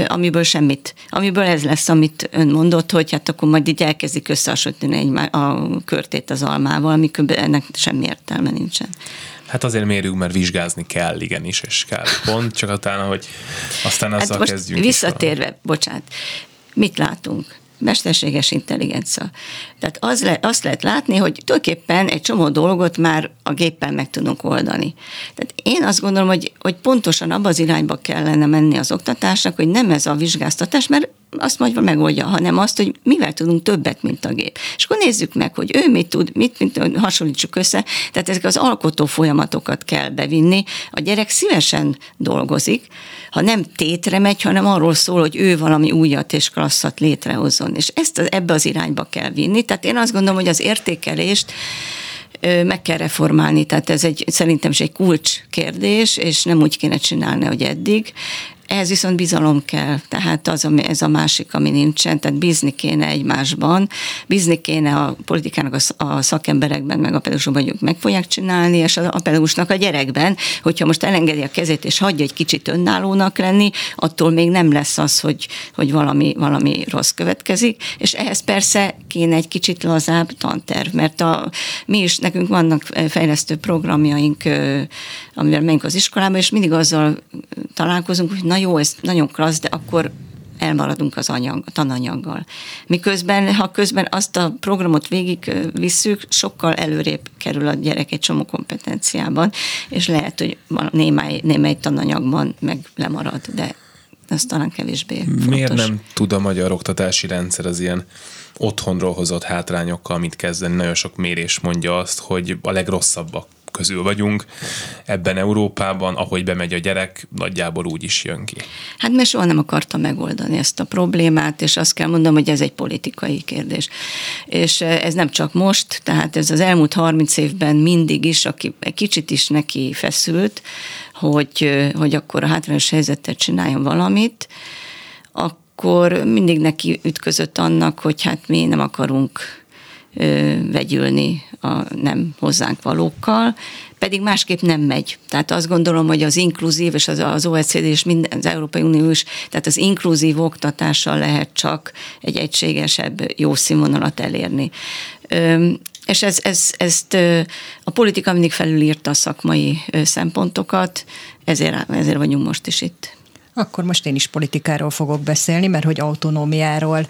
amiből semmit, amiből ez lesz, amit ön mondott, hogy hát akkor majd így elkezdik összehasonlítani a körtét az almával, amikor ennek semmi értelme nincsen. Hát azért mérjük, mert vizsgázni kell, igenis, és kell pont, csak utána, hogy aztán hát azzal hát most kezdjünk. Visszatérve, bocsánat, mit látunk? mesterséges intelligencia. Tehát az le, azt lehet látni, hogy tulajdonképpen egy csomó dolgot már a géppel meg tudunk oldani. Tehát én azt gondolom, hogy, hogy pontosan abba az irányba kellene menni az oktatásnak, hogy nem ez a vizsgáztatás, mert azt majd megoldja, hanem azt, hogy mivel tudunk többet, mint a gép. És akkor nézzük meg, hogy ő mit tud, mit, mit hasonlítsuk össze. Tehát ezek az alkotó folyamatokat kell bevinni. A gyerek szívesen dolgozik, ha nem tétre megy, hanem arról szól, hogy ő valami újat és klasszat létrehozzon. És ezt ebbe az irányba kell vinni. Tehát én azt gondolom, hogy az értékelést meg kell reformálni, tehát ez egy, szerintem is egy kulcs kérdés, és nem úgy kéne csinálni, hogy eddig. Ehhez viszont bizalom kell, tehát az, ami, ez a másik, ami nincsen, tehát bízni kéne egymásban, bízni kéne a politikának a, a szakemberekben, meg a pedagógusokban, hogy ők meg fogják csinálni, és a, a pedagógusnak a gyerekben, hogyha most elengedi a kezét és hagyja egy kicsit önállónak lenni, attól még nem lesz az, hogy, hogy valami, valami rossz következik, és ehhez persze kéne egy kicsit lazább tanterv, mert a, mi is, nekünk vannak fejlesztő programjaink, amivel megyünk az iskolába, és mindig azzal találkozunk, hogy na jó, ez nagyon klassz, de akkor elmaradunk az anyag, a tananyaggal. Miközben, ha közben azt a programot végig visszük, sokkal előrébb kerül a gyerek egy csomó kompetenciában, és lehet, hogy némely, némely tananyagban meg lemarad, de az talán kevésbé fontos. Miért nem tud a magyar oktatási rendszer az ilyen otthonról hozott hátrányokkal mit kezdeni? Nagyon sok mérés mondja azt, hogy a legrosszabbak közül vagyunk ebben Európában, ahogy bemegy a gyerek, nagyjából úgy is jön ki. Hát mert soha nem akarta megoldani ezt a problémát, és azt kell mondanom, hogy ez egy politikai kérdés. És ez nem csak most, tehát ez az elmúlt 30 évben mindig is, aki egy kicsit is neki feszült, hogy, hogy akkor a hátrányos helyzetet csináljon valamit, akkor mindig neki ütközött annak, hogy hát mi nem akarunk vegyülni a nem hozzánk valókkal, pedig másképp nem megy. Tehát azt gondolom, hogy az inkluzív, és az, az OECD és minden, az Európai Unió is, tehát az inkluzív oktatással lehet csak egy egységesebb, jó színvonalat elérni. És ez, ez, ezt a politika mindig felülírta a szakmai szempontokat, ezért, ezért vagyunk most is itt. Akkor most én is politikáról fogok beszélni, mert hogy autonómiáról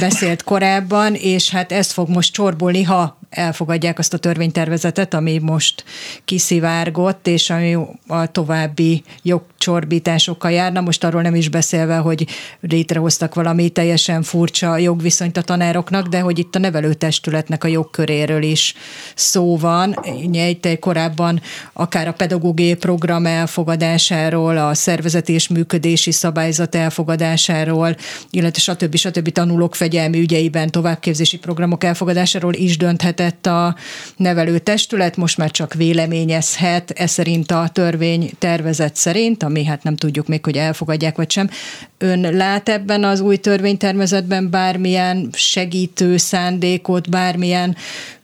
beszélt korábban, és hát ez fog most csorbolni, ha elfogadják azt a törvénytervezetet, ami most kiszivárgott, és ami a további jogcsorbításokkal járna. Most arról nem is beszélve, hogy létrehoztak valami teljesen furcsa jogviszonyt a tanároknak, de hogy itt a nevelőtestületnek a jogköréről is szó van. Egy korábban akár a pedagógiai program elfogadásáról, a szervezeti és működési szabályzat elfogadásáról, illetve stb. stb. tanulók fegyelmi ügyeiben továbbképzési programok elfogadásáról is dönthetett a nevelőtestület, most már csak véleményezhet, ez szerint a törvény tervezet szerint, ami hát nem tudjuk még, hogy elfogadják vagy sem. Ön lát ebben az új törvénytervezetben bármilyen segítő szándékot, bármilyen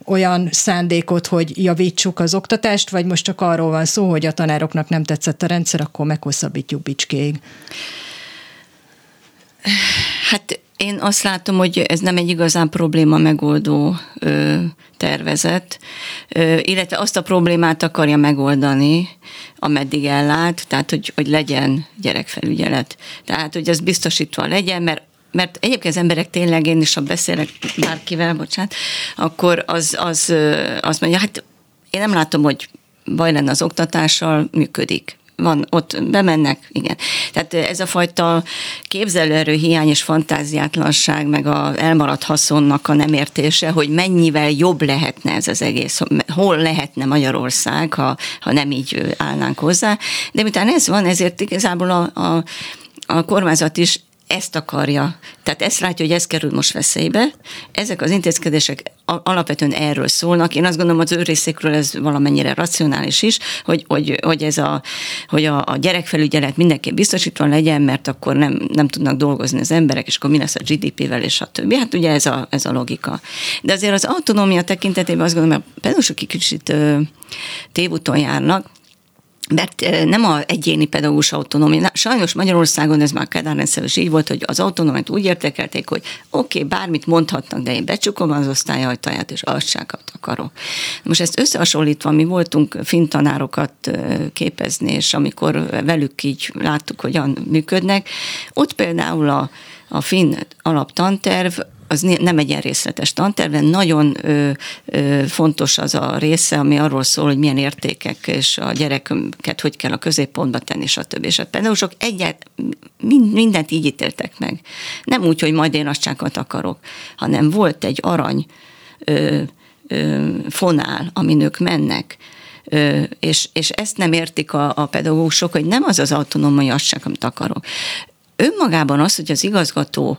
olyan szándékot, hogy javítsuk az oktatást, vagy most csak arról van szó, hogy a tanároknak nem tetszett a rendszer, akkor meghosszabbítjuk bicskéig? Én azt látom, hogy ez nem egy igazán probléma megoldó ö, tervezet, ö, illetve azt a problémát akarja megoldani, ameddig ellát, tehát hogy, hogy legyen gyerekfelügyelet. Tehát, hogy ez biztosítva legyen, mert mert egyébként az emberek tényleg, én is, ha beszélek bárkivel, bocsánat, akkor az, az, az mondja, hát én nem látom, hogy baj lenne az oktatással, működik van, ott bemennek, igen. Tehát ez a fajta képzelőerő hiány és fantáziátlanság, meg a elmaradt haszonnak a nem értése, hogy mennyivel jobb lehetne ez az egész, hol lehetne Magyarország, ha, ha nem így állnánk hozzá. De miután ez van, ezért igazából a, a a kormányzat is ezt akarja. Tehát ezt látja, hogy ez kerül most veszélybe. Ezek az intézkedések alapvetően erről szólnak. Én azt gondolom, az ő részékről ez valamennyire racionális is, hogy, hogy, hogy ez a, hogy a, a gyerekfelügyelet mindenki biztosítva legyen, mert akkor nem, nem tudnak dolgozni az emberek, és akkor mi lesz a GDP-vel, és a többi. Hát ugye ez a, ez a logika. De azért az autonómia tekintetében azt gondolom, hogy pedagógusok kicsit tévúton járnak, mert nem a egyéni pedagógus autonómia. Sajnos Magyarországon ez már Kádár is így volt, hogy az autonómiát úgy értékelték, hogy oké, okay, bármit mondhatnak, de én becsukom az osztály ajtaját, és alsákat akarok. Most ezt összehasonlítva, mi voltunk finn tanárokat képezni, és amikor velük így láttuk, hogyan működnek, ott például a, a finn alaptanterv az nem egy ilyen részletes tanterv, nagyon ö, ö, fontos az a része, ami arról szól, hogy milyen értékek és a gyerekeket hogy kell a középpontba tenni, stb. És a pedagógusok egyet, mindent így ítéltek meg. Nem úgy, hogy majd én azt akarok, hanem volt egy arany ö, ö, fonál, amin ők mennek, Ö, és, és ezt nem értik a, a pedagógusok, hogy nem az az autonómai azt amit akarok. Önmagában az, hogy az igazgató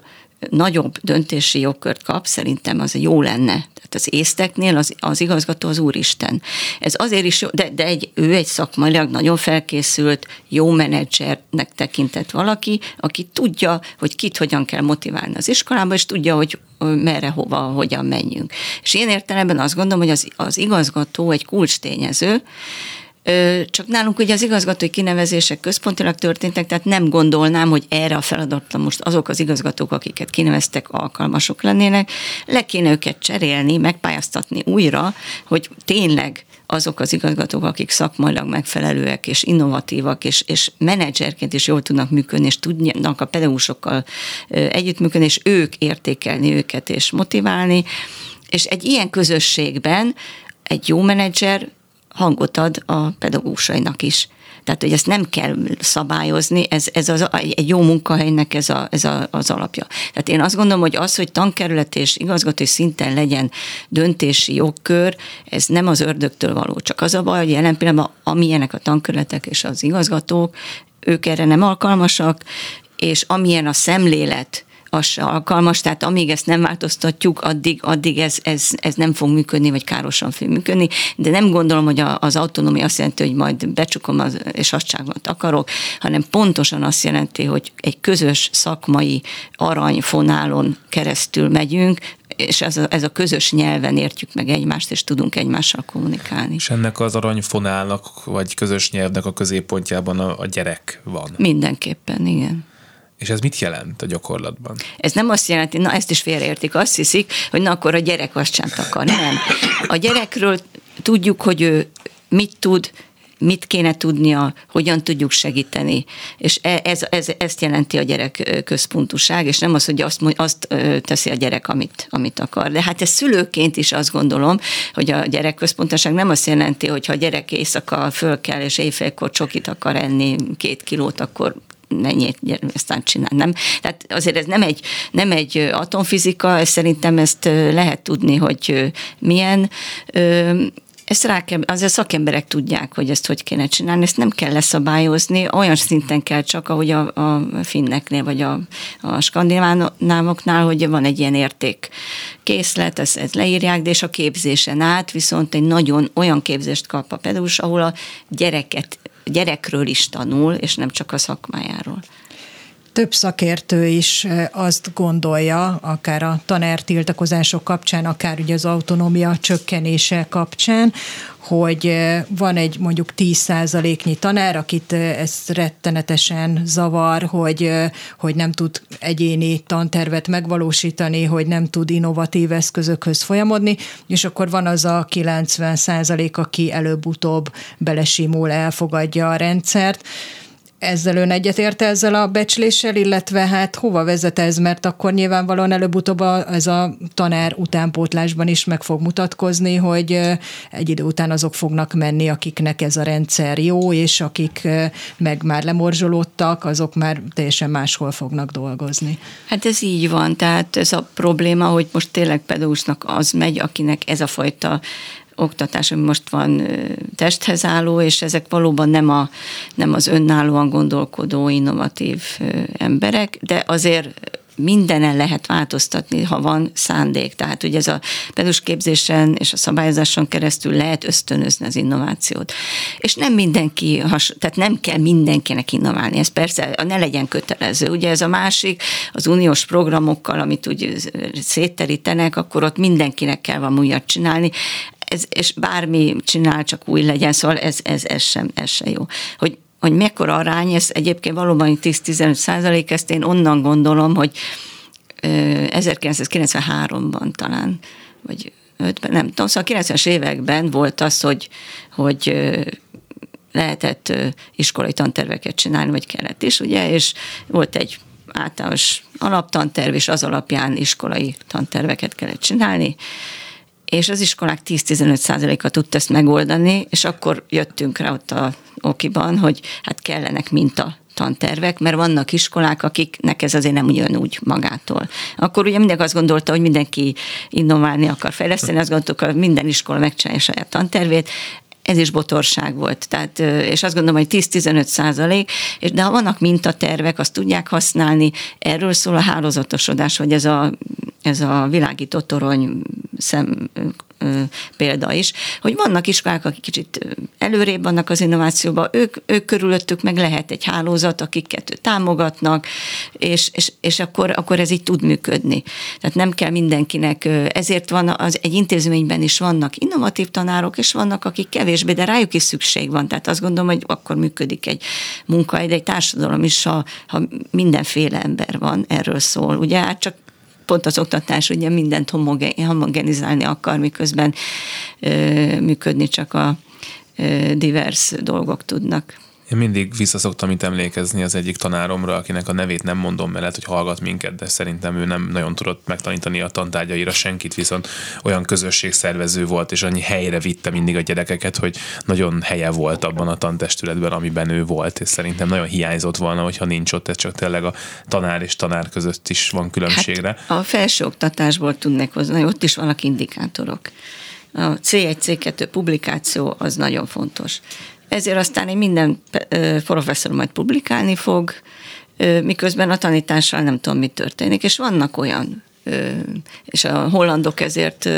nagyobb döntési jogkört kap, szerintem az jó lenne. Tehát az észteknél az, az igazgató az úristen. Ez azért is jó, de, de egy, ő egy szakmailag nagyon felkészült, jó menedzsernek tekintett valaki, aki tudja, hogy kit hogyan kell motiválni az iskolába, és tudja, hogy merre, hova, hogyan menjünk. És én értelemben azt gondolom, hogy az, az igazgató egy kulcs tényező, csak nálunk ugye az igazgatói kinevezések központilag történtek, tehát nem gondolnám, hogy erre a feladatra most azok az igazgatók, akiket kineveztek, alkalmasok lennének. Le kéne őket cserélni, megpályáztatni újra, hogy tényleg azok az igazgatók, akik szakmailag megfelelőek és innovatívak, és, és menedzserként is jól tudnak működni, és tudnak a pedagógusokkal együttműködni, és ők értékelni őket és motiválni. És egy ilyen közösségben egy jó menedzser hangot ad a pedagógusainak is. Tehát, hogy ezt nem kell szabályozni, ez, ez az, egy jó munkahelynek ez, a, ez a, az alapja. Tehát én azt gondolom, hogy az, hogy tankerület és igazgató szinten legyen döntési jogkör, ez nem az ördögtől való. Csak az a baj, hogy jelen pillanatban amilyenek a tankerületek és az igazgatók, ők erre nem alkalmasak, és amilyen a szemlélet, alkalmas, tehát amíg ezt nem változtatjuk, addig, addig ez, ez, ez nem fog működni, vagy károsan fog működni, de nem gondolom, hogy az autonómia azt jelenti, hogy majd becsukom az, és azt akarok, hanem pontosan azt jelenti, hogy egy közös szakmai aranyfonálon keresztül megyünk, és ez a, ez a közös nyelven értjük meg egymást, és tudunk egymással kommunikálni. És ennek az aranyfonálnak, vagy közös nyelvnek a középpontjában a, a gyerek van. Mindenképpen, igen. És ez mit jelent a gyakorlatban? Ez nem azt jelenti, na ezt is félreértik, azt hiszik, hogy na akkor a gyerek azt sem akar. Nem. A gyerekről tudjuk, hogy ő mit tud, mit kéne tudnia, hogyan tudjuk segíteni. És e, ez, ez, ezt jelenti a gyerek központuság, és nem az, hogy azt, azt teszi a gyerek, amit, amit akar. De hát ez szülőként is azt gondolom, hogy a gyerek központuság nem azt jelenti, hogy ha a gyerek éjszaka föl kell, és éjfélkor csokit akar enni, két kilót, akkor mennyit aztán csinál, nem? Tehát azért ez nem egy, nem egy atomfizika, ez szerintem ezt lehet tudni, hogy milyen ezt rá kell, azért szakemberek tudják, hogy ezt hogy kéne csinálni, ezt nem kell leszabályozni, olyan szinten kell csak, ahogy a, a finneknél, vagy a, a skandinávoknál, hogy van egy ilyen érték készlet, ezt, ezt leírják, de és a képzésen át viszont egy nagyon olyan képzést kap a pedagógus, ahol a gyereket, gyerekről is tanul, és nem csak a szakmájáról több szakértő is azt gondolja, akár a tanártiltakozások kapcsán, akár ugye az autonómia csökkenése kapcsán, hogy van egy mondjuk 10%-nyi tanár, akit ez rettenetesen zavar, hogy, hogy nem tud egyéni tantervet megvalósítani, hogy nem tud innovatív eszközökhöz folyamodni, és akkor van az a 90%, aki előbb-utóbb belesimul, elfogadja a rendszert ezzel ön egyetérte ezzel a becsléssel, illetve hát hova vezet ez, mert akkor nyilvánvalóan előbb-utóbb ez a tanár utánpótlásban is meg fog mutatkozni, hogy egy idő után azok fognak menni, akiknek ez a rendszer jó, és akik meg már lemorzsolódtak, azok már teljesen máshol fognak dolgozni. Hát ez így van, tehát ez a probléma, hogy most tényleg pedagógusnak az megy, akinek ez a fajta oktatás, ami most van testhez álló, és ezek valóban nem, a, nem az önállóan gondolkodó, innovatív emberek, de azért mindenen lehet változtatni, ha van szándék. Tehát ugye ez a pedus képzésen és a szabályozáson keresztül lehet ösztönözni az innovációt. És nem mindenki, tehát nem kell mindenkinek innoválni, ez persze ne legyen kötelező. Ugye ez a másik, az uniós programokkal, amit úgy szétterítenek, akkor ott mindenkinek kell valami újat csinálni ez, és bármi csinál, csak új legyen, szóval ez, ez, ez, sem, ez sem jó. Hogy hogy mekkora arány, ez egyébként valóban 10-15 százalék, ezt én onnan gondolom, hogy 1993-ban talán, vagy 5-ben, nem tudom, szóval a 90-es években volt az, hogy, hogy lehetett iskolai tanterveket csinálni, vagy kellett is, ugye, és volt egy általános alaptanterv, és az alapján iskolai tanterveket kellett csinálni, és az iskolák 10-15 százaléka tudta ezt megoldani, és akkor jöttünk rá ott a okiban, hogy hát kellenek minta tantervek, mert vannak iskolák, akiknek ez azért nem ugyan úgy magától. Akkor ugye mindenki azt gondolta, hogy mindenki innoválni akar fejleszteni, azt gondoltuk, hogy minden iskola megcsinálja saját tantervét, ez is botorság volt. Tehát, és azt gondolom, hogy 10-15 százalék, de ha vannak mintatervek, azt tudják használni, erről szól a hálózatosodás, hogy ez a, ez a világító torony szem, példa is, hogy vannak iskolák, akik kicsit előrébb vannak az innovációban, ők, ők körülöttük meg lehet egy hálózat, akiket támogatnak, és, és, és akkor, akkor ez így tud működni. Tehát nem kell mindenkinek, ezért van az egy intézményben is vannak innovatív tanárok, és vannak, akik kevésbé, de rájuk is szükség van. Tehát azt gondolom, hogy akkor működik egy de egy társadalom is, ha, ha mindenféle ember van, erről szól. Ugye hát csak pont az oktatás ugye mindent homogenizálni akar, miközben működni csak a divers dolgok tudnak. Én mindig visszaszoktam itt emlékezni az egyik tanáromra, akinek a nevét nem mondom, mert lehet, hogy hallgat minket, de szerintem ő nem nagyon tudott megtanítani a tantárgyaira senkit, viszont olyan közösségszervező volt, és annyi helyre vitte mindig a gyerekeket, hogy nagyon helye volt abban a tantestületben, amiben ő volt, és szerintem nagyon hiányzott volna, hogyha nincs ott, ez csak tényleg a tanár és tanár között is van különbségre. Hát a felsőoktatásból tudnék hozni, ott is vannak indikátorok. A C1, C2 publikáció az nagyon fontos ezért aztán én minden professzor majd publikálni fog, miközben a tanítással nem tudom, mi történik. És vannak olyan és a hollandok ezért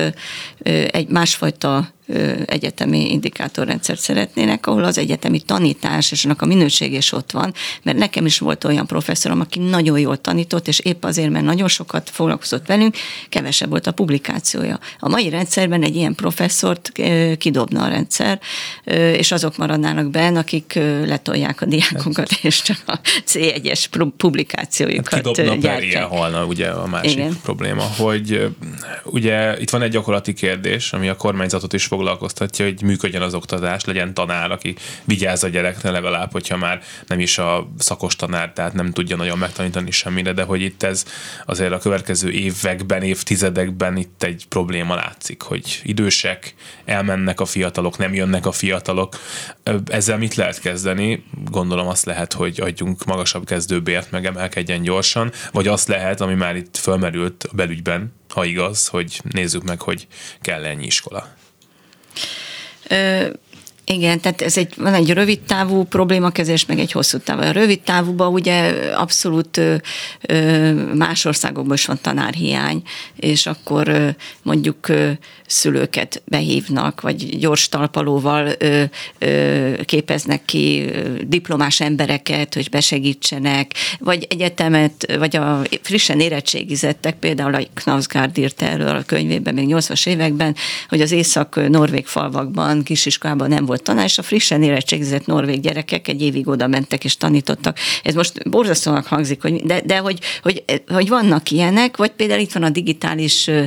egy másfajta egyetemi indikátorrendszert szeretnének, ahol az egyetemi tanítás és annak a minőség is ott van, mert nekem is volt olyan professzorom, aki nagyon jól tanított, és épp azért, mert nagyon sokat foglalkozott velünk, kevesebb volt a publikációja. A mai rendszerben egy ilyen professzort kidobna a rendszer, és azok maradnának benne, akik letolják a diákokat, és csak a C1-es publikációjukat hát kidobna gyártják. halna, ugye a másik Igen. probléma, hogy ugye itt van egy gyakorlati kérdés, ami a kormányzatot is foglalkoztatja, hogy működjön az oktatás, legyen tanár, aki vigyáz a gyerekre legalább, hogyha már nem is a szakos tanár, tehát nem tudja nagyon megtanítani semmire, de hogy itt ez azért a következő években, évtizedekben itt egy probléma látszik, hogy idősek, elmennek a fiatalok, nem jönnek a fiatalok. Ezzel mit lehet kezdeni? Gondolom azt lehet, hogy adjunk magasabb kezdőbért, meg emelkedjen gyorsan, vagy azt lehet, ami már itt fölmerült a belügyben, ha igaz, hogy nézzük meg, hogy kell ennyi iskola. Ö- igen, tehát ez egy, van egy rövid távú problémakezés, meg egy hosszú távú. A rövid távúban ugye abszolút ö, ö, más országokban is van tanárhiány, és akkor ö, mondjuk ö, szülőket behívnak, vagy gyors talpalóval ö, ö, képeznek ki ö, diplomás embereket, hogy besegítsenek, vagy egyetemet, vagy a frissen érettségizettek, például a Knausgard írta erről a könyvében még 80-as években, hogy az észak-norvég falvakban, kisiskolában nem volt tanár, és a frissen érettségizett norvég gyerekek egy évig oda mentek és tanítottak. Ez most borzasztónak hangzik, hogy, de, de hogy, hogy, hogy vannak ilyenek, vagy például itt van a digitális ö,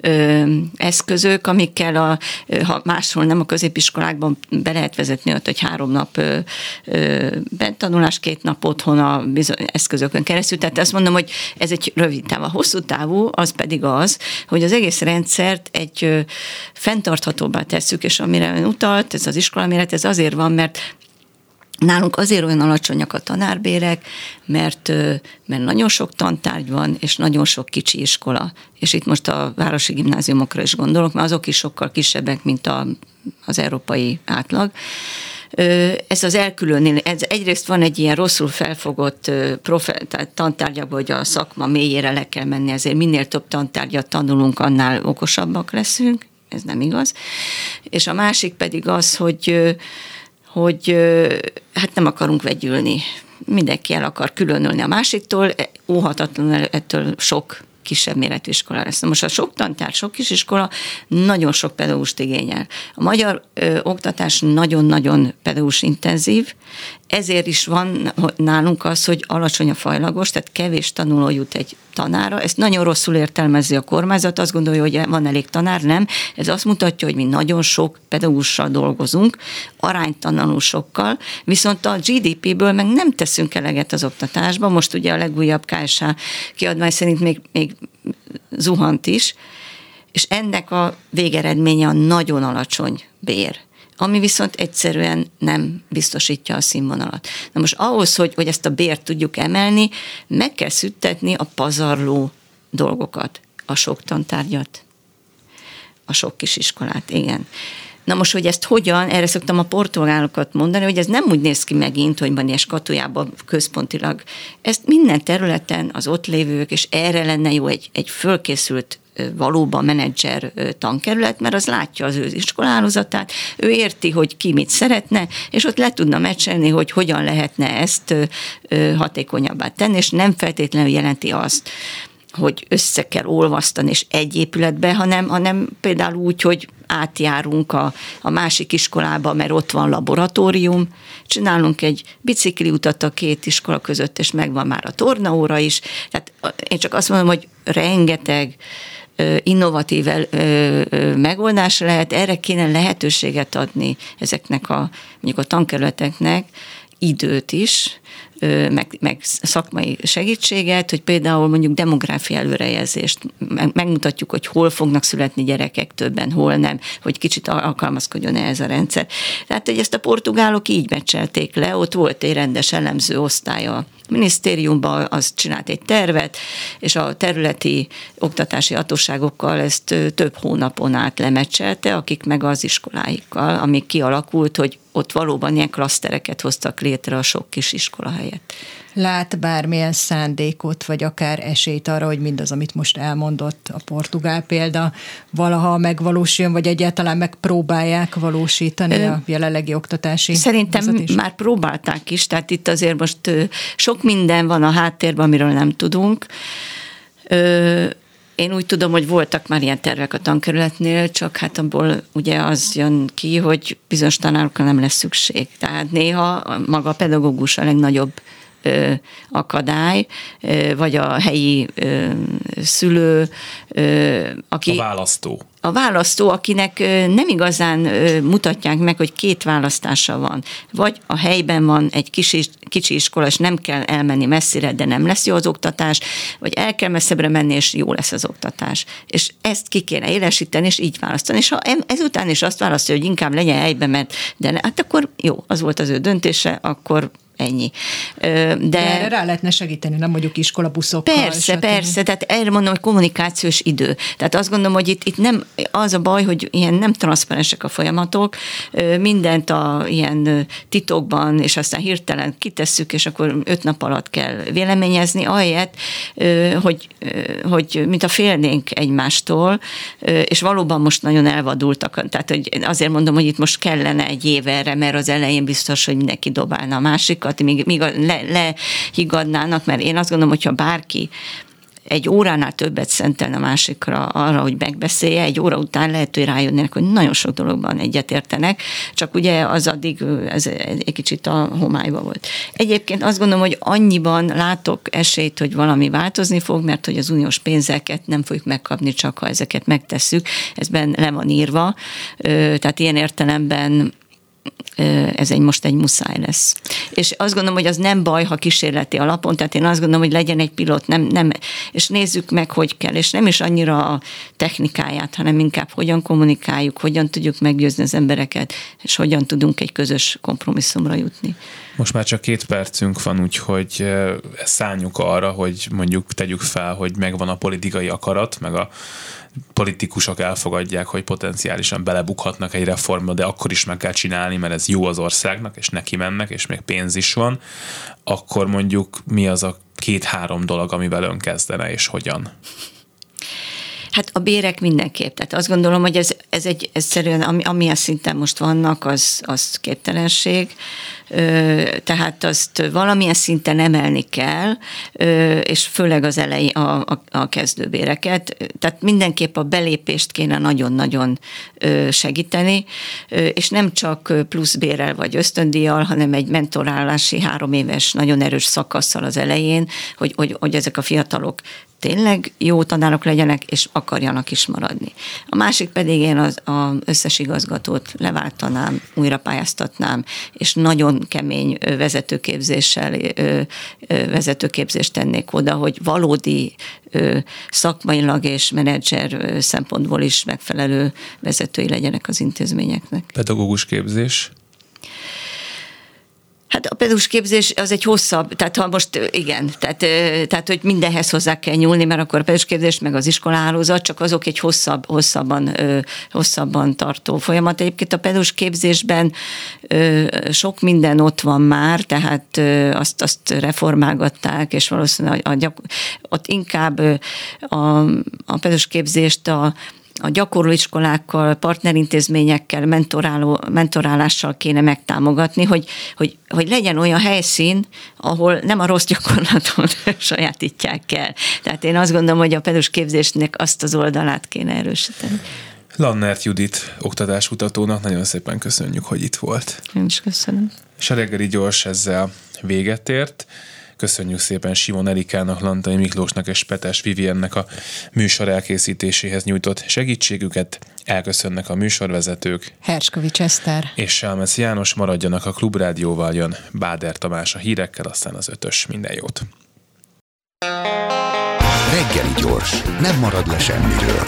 ö, eszközök, amikkel a, ha máshol nem a középiskolákban be lehet vezetni ott, hogy három nap ö, ö, bentanulás, két nap otthon a bizony, eszközökön keresztül. Tehát azt mondom, hogy ez egy rövid táv. A hosszú távú az pedig az, hogy az egész rendszert egy ö, fenntarthatóbbá tesszük, és amire ön utalt, ez az iskolaméret, ez azért van, mert Nálunk azért olyan alacsonyak a tanárbérek, mert, mert nagyon sok tantárgy van, és nagyon sok kicsi iskola. És itt most a városi gimnáziumokra is gondolok, mert azok is sokkal kisebbek, mint a, az európai átlag. Ez az elkülönül, ez egyrészt van egy ilyen rosszul felfogott profe, tehát tantárgyakban, hogy a szakma mélyére le kell menni, ezért minél több tantárgyat tanulunk, annál okosabbak leszünk, ez nem igaz. És a másik pedig az, hogy hogy hát nem akarunk vegyülni. Mindenki el akar különülni a másiktól, óhatatlanul ettől sok kisebb méretű iskola lesz. Most a sok tantár, sok kisiskola nagyon sok pedagógust igényel. A magyar ö, oktatás nagyon-nagyon pedagógus intenzív, ezért is van nálunk az, hogy alacsony a fajlagos, tehát kevés tanuló jut egy tanára. Ezt nagyon rosszul értelmezi a kormányzat, azt gondolja, hogy van elég tanár, nem. Ez azt mutatja, hogy mi nagyon sok pedagógussal dolgozunk, aránytalanul sokkal, viszont a GDP-ből meg nem teszünk eleget az oktatásba. Most ugye a legújabb KSH kiadvány szerint még, még zuhant is, és ennek a végeredménye a nagyon alacsony bér ami viszont egyszerűen nem biztosítja a színvonalat. Na most ahhoz, hogy, hogy ezt a bért tudjuk emelni, meg kell szüttetni a pazarló dolgokat, a sok tantárgyat, a sok kisiskolát, igen. Na most, hogy ezt hogyan, erre szoktam a portugálokat mondani, hogy ez nem úgy néz ki megint, hogy van ilyen skatujában központilag. Ezt minden területen az ott lévők, és erre lenne jó egy, egy fölkészült valóban menedzser tankerület, mert az látja az ő iskolálózatát, ő érti, hogy ki mit szeretne, és ott le tudna meccselni, hogy hogyan lehetne ezt hatékonyabbá tenni, és nem feltétlenül jelenti azt, hogy össze kell olvasztani és egy épületbe, hanem, hanem például úgy, hogy átjárunk a, a másik iskolába, mert ott van laboratórium, csinálunk egy bicikliutat a két iskola között, és megvan már a tornaóra is. Tehát én csak azt mondom, hogy rengeteg innovatív megoldás lehet, erre kéne lehetőséget adni ezeknek a, mondjuk a tankerületeknek, időt is, meg, meg szakmai segítséget, hogy például mondjuk demográfia előrejelzést megmutatjuk, hogy hol fognak születni gyerekek többen, hol nem, hogy kicsit alkalmazkodjon ehhez a rendszer. Tehát, hogy ezt a portugálok így becselték le, ott volt egy rendes elemző osztálya minisztériumban, az csinált egy tervet, és a területi oktatási hatóságokkal ezt több hónapon át lemecselte, akik meg az iskoláikkal, amik kialakult, hogy ott valóban ilyen klasztereket hoztak létre a sok kis iskola helyett. Lát bármilyen szándékot, vagy akár esélyt arra, hogy mindaz, amit most elmondott a portugál példa, valaha megvalósuljon, vagy egyáltalán megpróbálják valósítani a jelenlegi oktatási Szerintem vezetés? már próbálták is, tehát itt azért most sok minden van a háttérben, amiről nem tudunk. Én úgy tudom, hogy voltak már ilyen tervek a tankerületnél, csak hát abból ugye az jön ki, hogy bizonyos tanárokra nem lesz szükség. Tehát néha maga a pedagógus a legnagyobb akadály, vagy a helyi szülő, aki... A választó a választó, akinek nem igazán mutatják meg, hogy két választása van. Vagy a helyben van egy kis, kicsi iskola, és nem kell elmenni messzire, de nem lesz jó az oktatás, vagy el kell messzebbre menni, és jó lesz az oktatás. És ezt ki kéne élesíteni, és így választani. És ha ezután is azt választja, hogy inkább legyen helyben, mert de hát akkor jó, az volt az ő döntése, akkor ennyi. De, De erre rá lehetne segíteni, nem mondjuk iskolabuszokkal. Persze, stb. persze, tehát erre mondom, hogy kommunikációs idő. Tehát azt gondolom, hogy itt, itt nem az a baj, hogy ilyen nem transzparensek a folyamatok, mindent a ilyen titokban, és aztán hirtelen kitesszük, és akkor öt nap alatt kell véleményezni, ahelyett, hogy, hogy mint a félnénk egymástól, és valóban most nagyon elvadultak. Tehát hogy azért mondom, hogy itt most kellene egy év erre, mert az elején biztos, hogy mindenki dobálna a másik másikat, míg, míg le, lehigadnának, mert én azt gondolom, hogyha bárki egy óránál többet szentelne a másikra arra, hogy megbeszélje, egy óra után lehet, hogy rájönnek, hogy nagyon sok dologban egyetértenek, csak ugye az addig ez egy kicsit a homályba volt. Egyébként azt gondolom, hogy annyiban látok esélyt, hogy valami változni fog, mert hogy az uniós pénzeket nem fogjuk megkapni, csak ha ezeket megtesszük. Ezben le van írva, tehát ilyen értelemben ez egy most egy muszáj lesz. És azt gondolom, hogy az nem baj, ha kísérleti alapon, tehát én azt gondolom, hogy legyen egy pilot, nem, nem, és nézzük meg, hogy kell, és nem is annyira a technikáját, hanem inkább hogyan kommunikáljuk, hogyan tudjuk meggyőzni az embereket, és hogyan tudunk egy közös kompromisszumra jutni. Most már csak két percünk van, úgyhogy szálljuk arra, hogy mondjuk tegyük fel, hogy megvan a politikai akarat, meg a politikusok elfogadják, hogy potenciálisan belebukhatnak egy reformba, de akkor is meg kell csinálni, mert ez jó az országnak, és neki mennek, és még pénz is van, akkor mondjuk mi az a két-három dolog, amivel ön kezdene, és hogyan? Hát a bérek mindenképp. Tehát azt gondolom, hogy ez, ez egy egyszerűen, ami, amilyen szinten most vannak, az, az képtelenség tehát azt valamilyen szinten emelni kell, és főleg az elején a, a, a kezdőbéreket. Tehát mindenképp a belépést kéne nagyon-nagyon segíteni, és nem csak plusz bérel vagy ösztöndíjjal, hanem egy mentorálási három éves nagyon erős szakasszal az elején, hogy, hogy, hogy ezek a fiatalok tényleg jó tanárok legyenek, és akarjanak is maradni. A másik pedig én az, az összes igazgatót leváltanám, újra pályáztatnám, és nagyon kemény vezetőképzéssel vezetőképzést tennék oda, hogy valódi szakmailag és menedzser szempontból is megfelelő vezetői legyenek az intézményeknek. Pedagógus képzés? Hát a pedagógus képzés az egy hosszabb, tehát ha most igen, tehát, tehát hogy mindenhez hozzá kell nyúlni, mert akkor a pedagógus képzés meg az iskolahálózat, csak azok egy hosszabb, hosszabban, hosszabban tartó folyamat. Egyébként a pedagógus képzésben sok minden ott van már, tehát azt, azt reformálgatták, és valószínűleg a, a, ott inkább a, a pedagógus képzést a a gyakorlóiskolákkal, partnerintézményekkel, mentoráló, mentorálással kéne megtámogatni, hogy, hogy, hogy legyen olyan helyszín, ahol nem a rossz gyakorlatot sajátítják el. Tehát én azt gondolom, hogy a pedus képzésnek azt az oldalát kéne erősíteni. Lannert Judit oktatáskutatónak nagyon szépen köszönjük, hogy itt volt. Én is köszönöm. És a reggeli gyors ezzel véget ért. Köszönjük szépen Simon Erikának, Lantai Miklósnak és Petes Viviennek a műsor elkészítéséhez nyújtott segítségüket. Elköszönnek a műsorvezetők. Herskovics Eszter. És Sálmesz János maradjanak a Klubrádióval, jön Báder Tamás a hírekkel, aztán az ötös. Minden jót! Reggeli gyors, nem marad le semmiről.